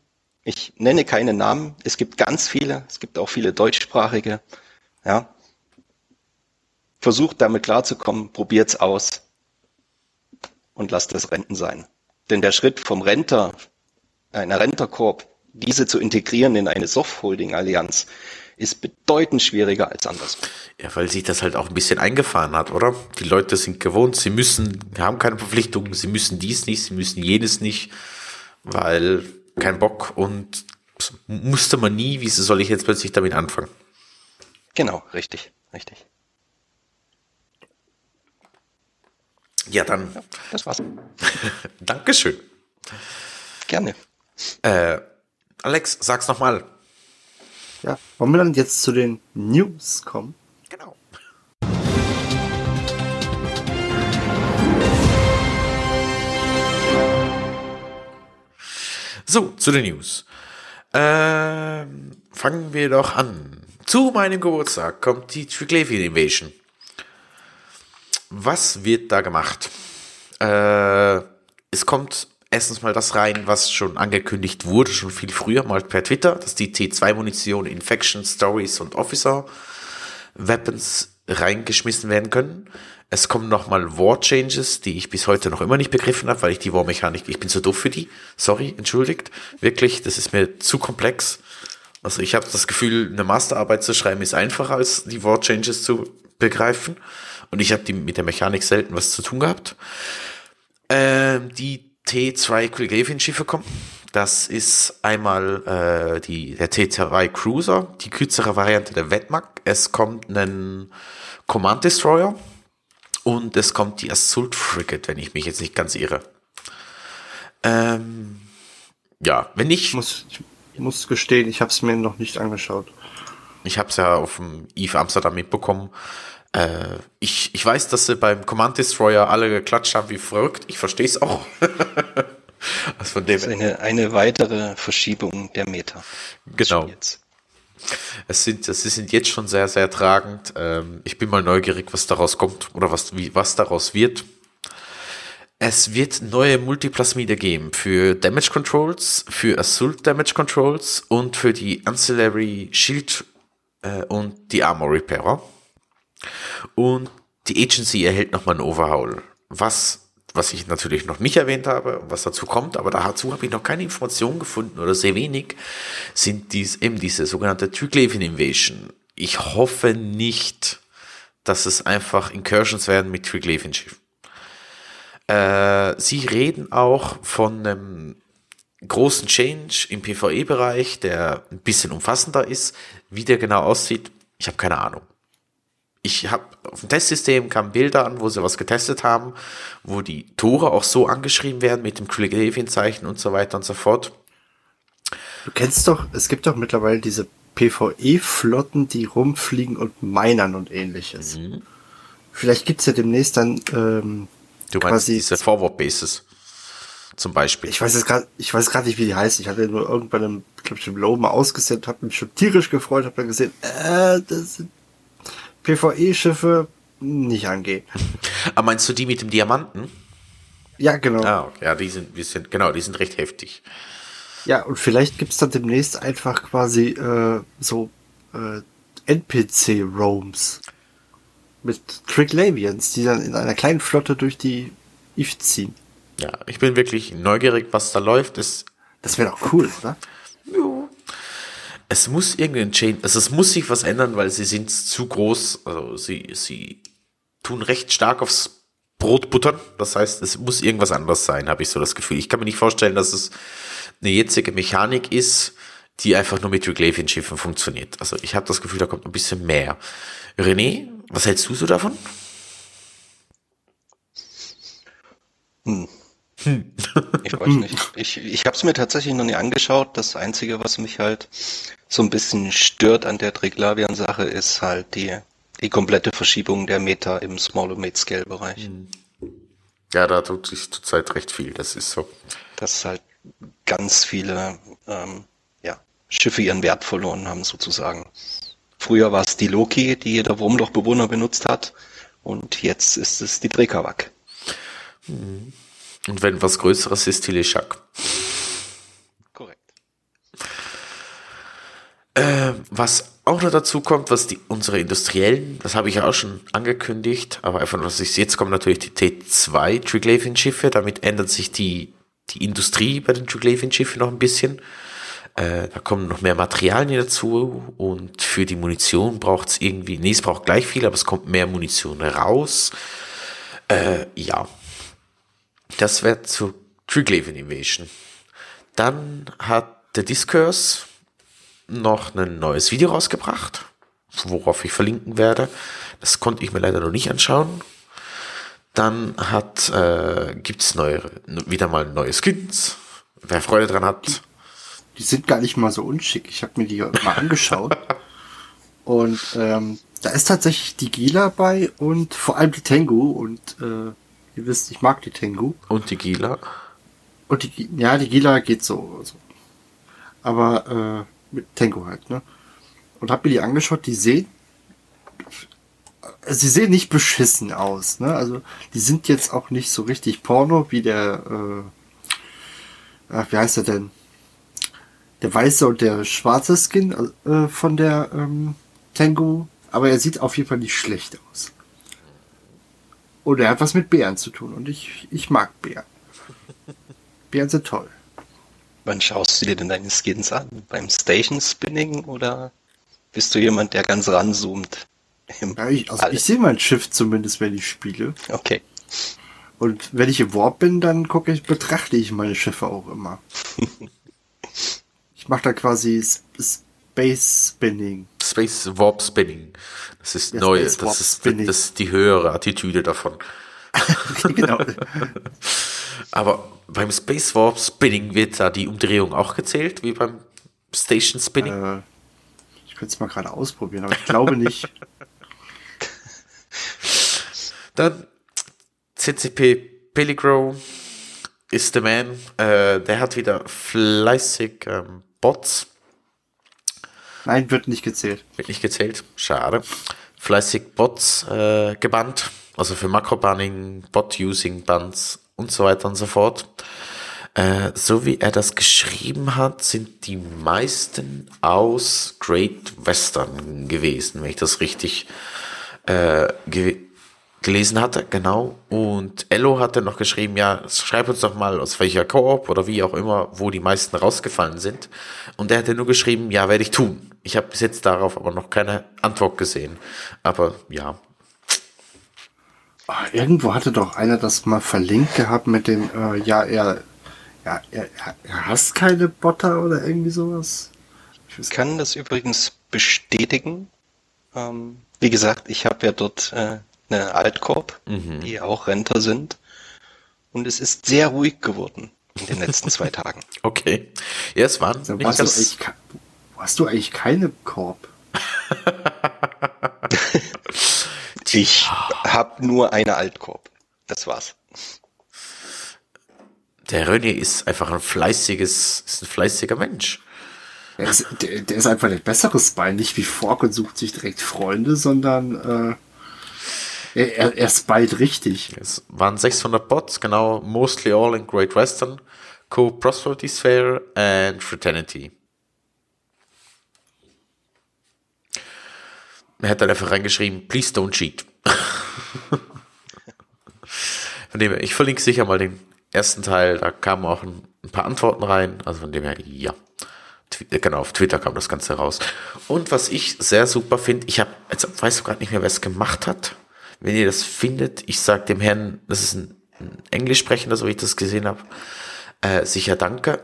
Ich nenne keine Namen. Es gibt ganz viele. Es gibt auch viele deutschsprachige. Ja. Versucht damit klarzukommen, probiert's aus und lasst es Renten sein. Denn der Schritt vom Renter, einer Renterkorb, diese zu integrieren in eine Soft-Holding-Allianz, ist bedeutend schwieriger als anders. Ja, weil sich das halt auch ein bisschen eingefahren hat, oder? Die Leute sind gewohnt, sie müssen, haben keine Verpflichtungen, sie müssen dies nicht, sie müssen jenes nicht, weil kein Bock und musste man nie, wie soll ich jetzt plötzlich damit anfangen? Genau, richtig, richtig. Ja, dann. Ja, das war's. Dankeschön. Gerne. Äh, Alex, sag's nochmal. Ja, wollen wir dann jetzt zu den News kommen? Genau. So, zu den News. Äh, fangen wir doch an. Zu meinem Geburtstag kommt die Triglavian Invasion. Was wird da gemacht? Äh, es kommt erstens mal das rein, was schon angekündigt wurde, schon viel früher mal per Twitter, dass die T2-Munition Infection, Stories und Officer Weapons reingeschmissen werden können. Es kommen nochmal War Changes, die ich bis heute noch immer nicht begriffen habe, weil ich die War-Mechanik, ich bin zu doof für die. Sorry, entschuldigt. Wirklich, das ist mir zu komplex. Also ich habe das Gefühl, eine Masterarbeit zu schreiben ist einfacher als die War Changes zu begreifen. Und ich habe die mit der Mechanik selten was zu tun gehabt. Ähm, die T2 Quill Schiffe kommen. Das ist einmal äh, die, der T2 Cruiser, die kürzere Variante der Wetmark. Es kommt ein Command Destroyer und es kommt die Assault Frigate, wenn ich mich jetzt nicht ganz irre. Ähm, ja, wenn ich... Ich muss, ich muss gestehen, ich habe es mir noch nicht angeschaut. Ich habe es ja auf dem Eve Amsterdam mitbekommen. Äh, ich, ich weiß, dass sie beim Command Destroyer alle geklatscht haben wie verrückt. Ich verstehe es auch. also von dem das ist eine, eine weitere Verschiebung der Meta. Genau. Es sind, es sind jetzt schon sehr, sehr tragend. Ähm, ich bin mal neugierig, was daraus kommt oder was, wie, was daraus wird. Es wird neue Multiplasmide geben für Damage Controls, für Assault Damage Controls und für die Ancillary Shield äh, und die Armor Repairer. Und die Agency erhält nochmal einen Overhaul. Was, was ich natürlich noch nicht erwähnt habe, was dazu kommt, aber dazu habe ich noch keine Informationen gefunden oder sehr wenig, sind dies, eben diese sogenannte Triglavian Invasion. Ich hoffe nicht, dass es einfach Incursions werden mit Triglavian Schiff. Äh, sie reden auch von einem großen Change im PvE-Bereich, der ein bisschen umfassender ist. Wie der genau aussieht, ich habe keine Ahnung ich habe auf dem Testsystem kamen Bilder an, wo sie was getestet haben, wo die Tore auch so angeschrieben werden mit dem Krillevin-Zeichen und so weiter und so fort. Du kennst doch, es gibt doch mittlerweile diese PvE-Flotten, die rumfliegen und minern und ähnliches. Mhm. Vielleicht gibt's ja demnächst dann ähm, Du meinst diese Forward Bases zum Beispiel. Ich weiß es gerade, ich weiß gerade nicht, wie die heißt. Ich hatte nur irgendwann im, glaube ich, im Low mal ausgesetzt, habe mich schon tierisch gefreut, habe dann gesehen, äh, das sind PvE-Schiffe nicht angehen. Aber meinst du die mit dem Diamanten? Ja, genau. Ah, okay. Ja, die sind, die sind, genau, die sind recht heftig. Ja, und vielleicht gibt's dann demnächst einfach quasi äh, so äh, NPC-Roams mit Tricklavians, die dann in einer kleinen Flotte durch die Eve ziehen. Ja, ich bin wirklich neugierig, was da läuft. Das, das wäre doch cool, oder? Ja, es muss irgendein Chain, also es muss sich was ändern, weil sie sind zu groß, also sie, sie tun recht stark aufs Brot buttern. Das heißt, es muss irgendwas anderes sein, habe ich so das Gefühl. Ich kann mir nicht vorstellen, dass es eine jetzige Mechanik ist, die einfach nur mit Reglavian-Schiffen funktioniert. Also ich habe das Gefühl, da kommt ein bisschen mehr. René, was hältst du so davon? Hm. Hm. Ich weiß nicht. Ich, ich habe es mir tatsächlich noch nie angeschaut. Das Einzige, was mich halt so ein bisschen stört an der Triglavian-Sache, ist halt die, die komplette Verschiebung der Meta im Small- und Mid-Scale-Bereich. Hm. Ja, da tut sich zurzeit recht viel, das ist so. Dass halt ganz viele ähm, ja, Schiffe ihren Wert verloren haben, sozusagen. Früher war es die Loki, die jeder Wurmlochbewohner benutzt hat, und jetzt ist es die Drekawak. Und wenn was Größeres ist, Tilishak. Korrekt. Äh, was auch noch dazu kommt, was die, unsere Industriellen, das habe ich ja auch schon angekündigt, aber einfach, was ich jetzt kommen natürlich die T2 Triglavian-Schiffe, damit ändert sich die, die Industrie bei den Triglavian-Schiffen noch ein bisschen. Äh, da kommen noch mehr Materialien dazu und für die Munition braucht es irgendwie, nee, es braucht gleich viel, aber es kommt mehr Munition raus. Äh, ja, das wäre zu Triglavian Invasion. Dann hat der Discourse noch ein neues Video rausgebracht, worauf ich verlinken werde. Das konnte ich mir leider noch nicht anschauen. Dann äh, gibt's neue, wieder mal neue Skins. Wer Freude dran hat. Die, sind gar nicht mal so unschick. Ich habe mir die mal angeschaut. und ähm, da ist tatsächlich die Gila bei und vor allem die Tengu und äh, Ihr wisst, ich mag die Tengu. Und die Gila? Und die, ja, die Gila geht so. so. Aber äh, mit Tengu halt, ne? Und hab mir die angeschaut, die sehen. Sie sehen nicht beschissen aus, ne? Also die sind jetzt auch nicht so richtig Porno wie der äh, ach, wie heißt er denn? Der weiße und der schwarze Skin äh, von der ähm, Tengu. Aber er sieht auf jeden Fall nicht schlecht aus. Und er hat was mit Bären zu tun. Und ich, ich mag Bären. Bären sind toll. Wann schaust du dir denn deine Skins an? Beim Station Spinning oder bist du jemand, der ganz ranzoomt? Ja, ich, also ich sehe mein Schiff zumindest, wenn ich spiele. Okay. Und wenn ich im Warp bin, dann gucke ich, betrachte ich meine Schiffe auch immer. ich mache da quasi Space Spinning. Space Warp Spinning. Das ist ja, neu. Das ist, das ist die höhere Attitüde davon. genau. Aber beim Space Warp Spinning wird da die Umdrehung auch gezählt, wie beim Station Spinning? Äh, ich könnte es mal gerade ausprobieren, aber ich glaube nicht. Dann CCP Pellegro ist der Man. Äh, der hat wieder fleißig ähm, Bots. Nein, wird nicht gezählt. Wird nicht gezählt. Schade. Fleißig Bots äh, gebannt. Also für Makro-Banning, Bot-Using-Bands und so weiter und so fort. Äh, so wie er das geschrieben hat, sind die meisten aus Great Western gewesen, wenn ich das richtig äh, ge gelesen hatte, genau. Und Ello hatte noch geschrieben, ja, schreib uns doch mal aus welcher Koop oder wie auch immer, wo die meisten rausgefallen sind. Und er hatte nur geschrieben, ja, werde ich tun. Ich habe bis jetzt darauf aber noch keine Antwort gesehen. Aber ja, Ah, irgendwo hatte doch einer das mal verlinkt gehabt mit dem, äh, ja, er, ja, er, er hasst keine Botter oder irgendwie sowas. Ich kann das übrigens bestätigen. Ähm, wie gesagt, ich habe ja dort äh, eine Altkorb, mhm. die auch Renter sind. Und es ist sehr ruhig geworden in den letzten zwei Tagen. Okay. Ja, es waren also, nicht hast, du hast du eigentlich keine Korb? Ich habe nur eine Altkorb. Das war's. Der René ist einfach ein fleißiges, ist ein fleißiger Mensch. Der ist, der, der ist einfach ein besseres Bein, nicht wie Fork und sucht sich direkt Freunde, sondern äh, er, er speit richtig. Es waren 600 Bots, genau, mostly all in Great Western, Co-Prosperity Sphere and Fraternity. Er hat dann einfach reingeschrieben, please don't cheat. von dem her, ich verlinke sicher mal den ersten Teil, da kamen auch ein, ein paar Antworten rein, also von dem her, ja. Twitter, genau, auf Twitter kam das Ganze raus. Und was ich sehr super finde, ich habe, jetzt weiß ich gerade nicht mehr, wer es gemacht hat. Wenn ihr das findet, ich sage dem Herrn, das ist ein, ein Englisch sprechender, so wie ich das gesehen habe, äh, sicher danke.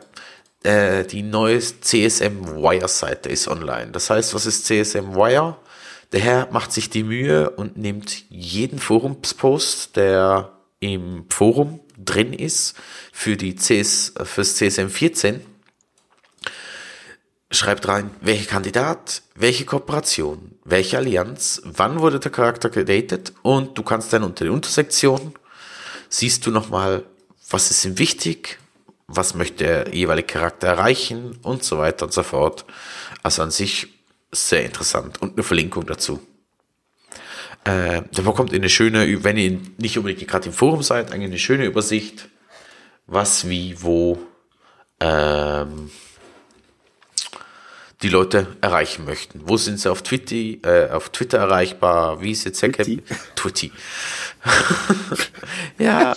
Äh, die neue CSM Wire Seite ist online. Das heißt, was ist CSM Wire? Der Herr macht sich die Mühe und nimmt jeden Forumspost, der im Forum drin ist, für die CS, fürs CSM 14, schreibt rein, welcher Kandidat, welche Kooperation, welche Allianz, wann wurde der Charakter gedatet und du kannst dann unter den Untersektionen siehst du nochmal, was ist ihm wichtig, was möchte der jeweilige Charakter erreichen und so weiter und so fort. Also an sich sehr interessant. Und eine Verlinkung dazu. Äh, da bekommt ihr eine schöne, wenn ihr nicht unbedingt gerade im Forum seid, eine schöne Übersicht, was, wie, wo ähm, die Leute erreichen möchten. Wo sind sie auf Twitter, äh, auf Twitter erreichbar? Wie ist jetzt Twitty? Twitty. ja,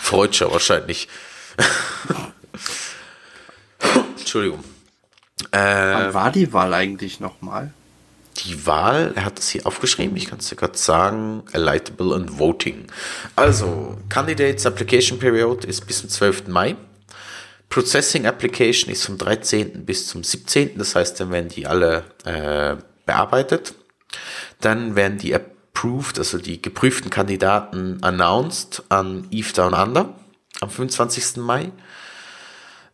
Freudscher wahrscheinlich. Entschuldigung. Äh, Wann war die Wahl eigentlich nochmal? Die Wahl, er hat es hier aufgeschrieben, ich kann es dir gerade sagen, Elightable and Voting. Also, Candidates Application Period ist bis zum 12. Mai. Processing Application ist vom 13. bis zum 17. Das heißt, dann werden die alle äh, bearbeitet. Dann werden die approved, also die geprüften Kandidaten announced an Eve Down Under am 25. Mai.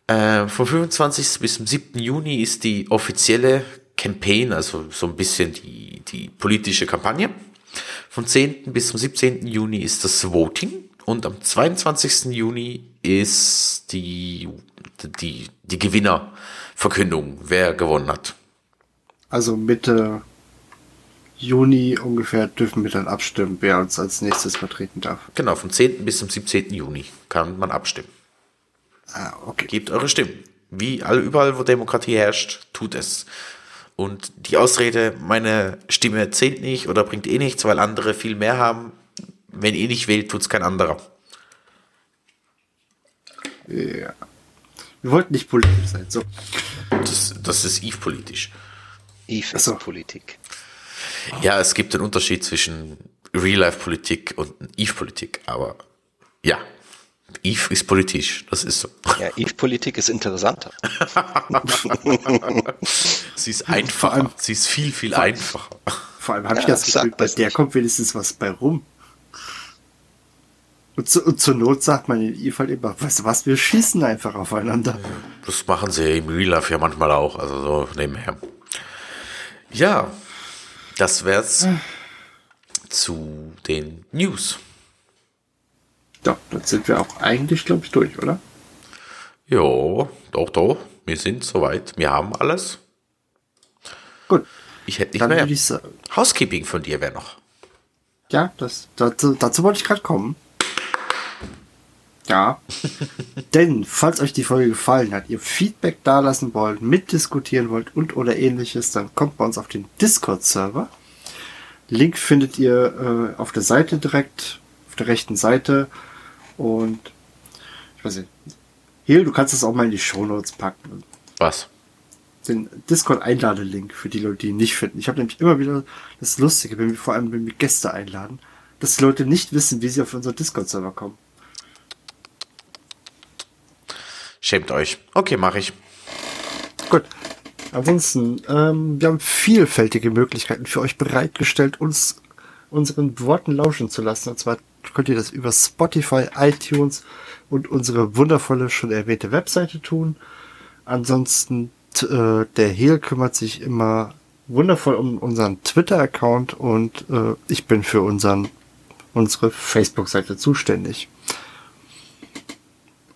Äh, vom 25. bis zum 7. Juni ist die offizielle Campaign, also so ein bisschen die, die politische Kampagne. Vom 10. bis zum 17. Juni ist das Voting und am 22. Juni ist die, die, die Gewinnerverkündung, wer gewonnen hat. Also Mitte Juni ungefähr dürfen wir dann abstimmen, wer uns als nächstes vertreten darf. Genau, vom 10. bis zum 17. Juni kann man abstimmen. Ah, okay. Gebt eure Stimmen. Wie all, überall, wo Demokratie herrscht, tut es. Und die Ausrede, meine Stimme zählt nicht oder bringt eh nichts, weil andere viel mehr haben, wenn ihr nicht wählt, tut es kein anderer. Ja. Wir wollten nicht politisch sein, so. Das, das ist Eve politisch. Eve ist Politik. Ja, es gibt einen Unterschied zwischen Real-Life-Politik und Eve-Politik, aber ja, Eve ist politisch, das ist so. Ja, Eve-Politik ist interessanter. sie ist einfacher, allem, sie ist viel, viel vor einfacher. Vor allem habe ja, ich das Gefühl, bei der nicht. kommt wenigstens was bei rum. Und, zu, und, zur Not sagt man in Eve halt immer, weißt du was, wir schießen einfach aufeinander. Das machen sie im Real Life ja manchmal auch, also so nebenher. Ja, das wär's hm. zu den News. Ja, dann sind wir auch eigentlich, glaube ich, durch, oder? Jo, doch, doch. Wir sind soweit. Wir haben alles. Gut. Ich hätte nicht dann mehr. Housekeeping von dir wäre noch. Ja, das, dazu, dazu wollte ich gerade kommen. Ja. Denn, falls euch die Folge gefallen hat, ihr Feedback dalassen wollt, mitdiskutieren wollt und oder ähnliches, dann kommt bei uns auf den Discord-Server. Link findet ihr äh, auf der Seite direkt, auf der rechten Seite. Und ich weiß nicht. Hier, du kannst das auch mal in die Shownotes packen. Was? Den Discord-Einladelink für die Leute, die ihn nicht finden. Ich habe nämlich immer wieder das Lustige, wenn wir vor allem wenn wir Gäste einladen, dass die Leute nicht wissen, wie sie auf unseren Discord-Server kommen. Schämt euch. Okay, mache ich. Gut. Ansonsten, ähm, wir haben vielfältige Möglichkeiten für euch bereitgestellt, uns unseren Worten lauschen zu lassen. Und zwar könnt ihr das über Spotify, iTunes und unsere wundervolle, schon erwähnte Webseite tun. Ansonsten, äh, der Heel kümmert sich immer wundervoll um unseren Twitter-Account und äh, ich bin für unseren, unsere Facebook-Seite zuständig.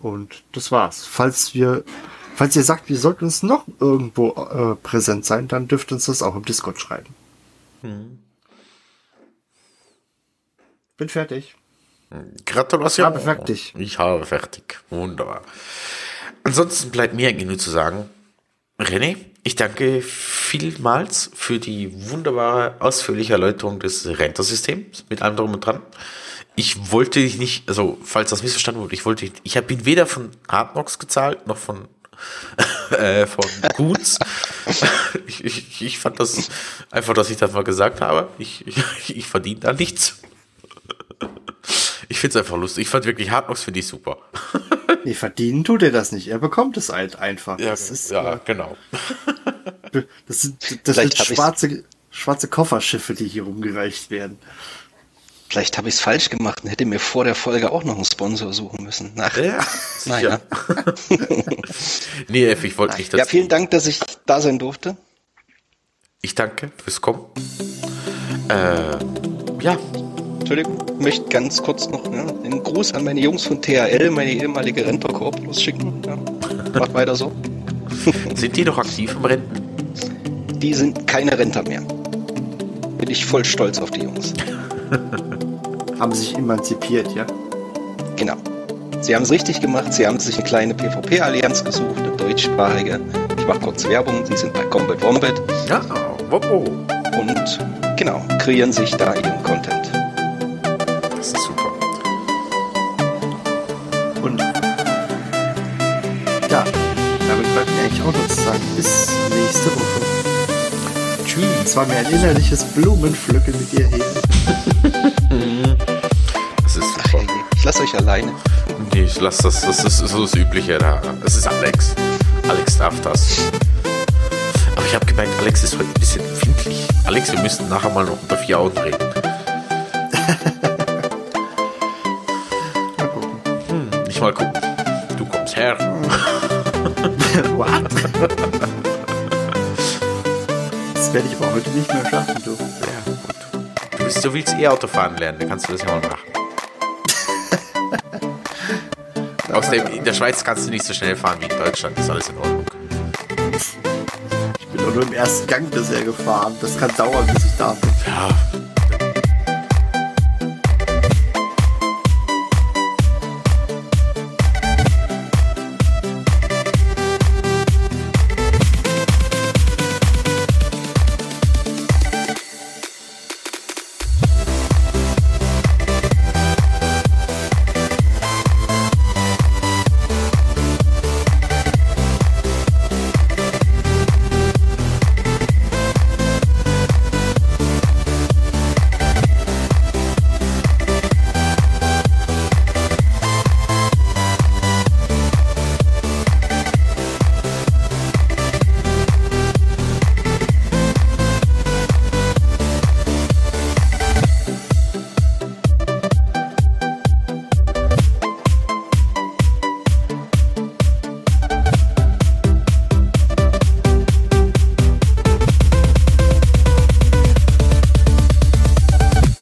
Und das war's. Falls wir, falls ihr sagt, wir sollten uns noch irgendwo äh, präsent sein, dann dürft ihr uns das auch im Discord schreiben. Hm. Bin fertig. Gratulation. Ich habe fertig. Ich habe fertig. Wunderbar. Ansonsten bleibt mir eigentlich nur zu sagen, René, ich danke vielmals für die wunderbare, ausführliche Erläuterung des Rentersystems mit allem drum und dran. Ich wollte dich nicht, also falls das missverstanden wurde, ich wollte, ich bin weder von Hardnox gezahlt noch von äh, von Guts. ich, ich, ich fand das einfach, dass ich das mal gesagt habe. Ich, ich, ich verdiene da nichts. Ich finde es einfach lustig. Ich fand wirklich Hardbox finde ich super. nee, verdienen tut er das nicht. Er bekommt es halt einfach. Ja, das ist, ja äh, genau. Das sind, das sind schwarze, schwarze Kofferschiffe, die hier rumgereicht werden. Vielleicht habe ich es falsch gemacht und hätte mir vor der Folge auch noch einen Sponsor suchen müssen. Ach, ja, naja. nee, F, ich wollte nicht das. Ja, vielen Dank, dass ich da sein durfte. Ich danke fürs Kommen. Äh, ja, Entschuldigung, ich möchte ganz kurz noch ja, einen Gruß an meine Jungs von THL, meine ehemalige Renter-Korpus schicken. Ja. Macht weiter so. Sind die noch aktiv im Renten? Die sind keine Renter mehr. Bin ich voll stolz auf die Jungs. haben sich emanzipiert, ja? Genau. Sie haben es richtig gemacht. Sie haben sich eine kleine PvP-Allianz gesucht, eine deutschsprachige. Ich mache kurz Werbung. Sie sind bei Combat Wombat. Ja, wow. Und genau, kreieren sich da ihren Content. eigentlich auch noch sagen. Bis nächste Woche. Tschüss. Es war mir ein innerliches Blumenpflücken mit dir hier. Lasse euch alleine. Nee, ich lasse das. Das ist so das Übliche da. Das ist Alex. Alex darf das. Aber ich habe gemerkt, Alex ist heute ein bisschen empfindlich. Alex, wir müssen nachher mal noch unter vier Augen reden. mal gucken. Hm, nicht mal gucken. Du kommst her. What? Das werde ich aber heute nicht mehr schaffen, du. Ja, gut. Du, bist, du willst eh Auto fahren lernen, dann kannst du das ja mal machen. Außerdem, in der Schweiz kannst du nicht so schnell fahren wie in Deutschland. Ist alles in Ordnung. Ich bin doch nur im ersten Gang bisher gefahren. Das kann dauern, bis ich da bin. Ja,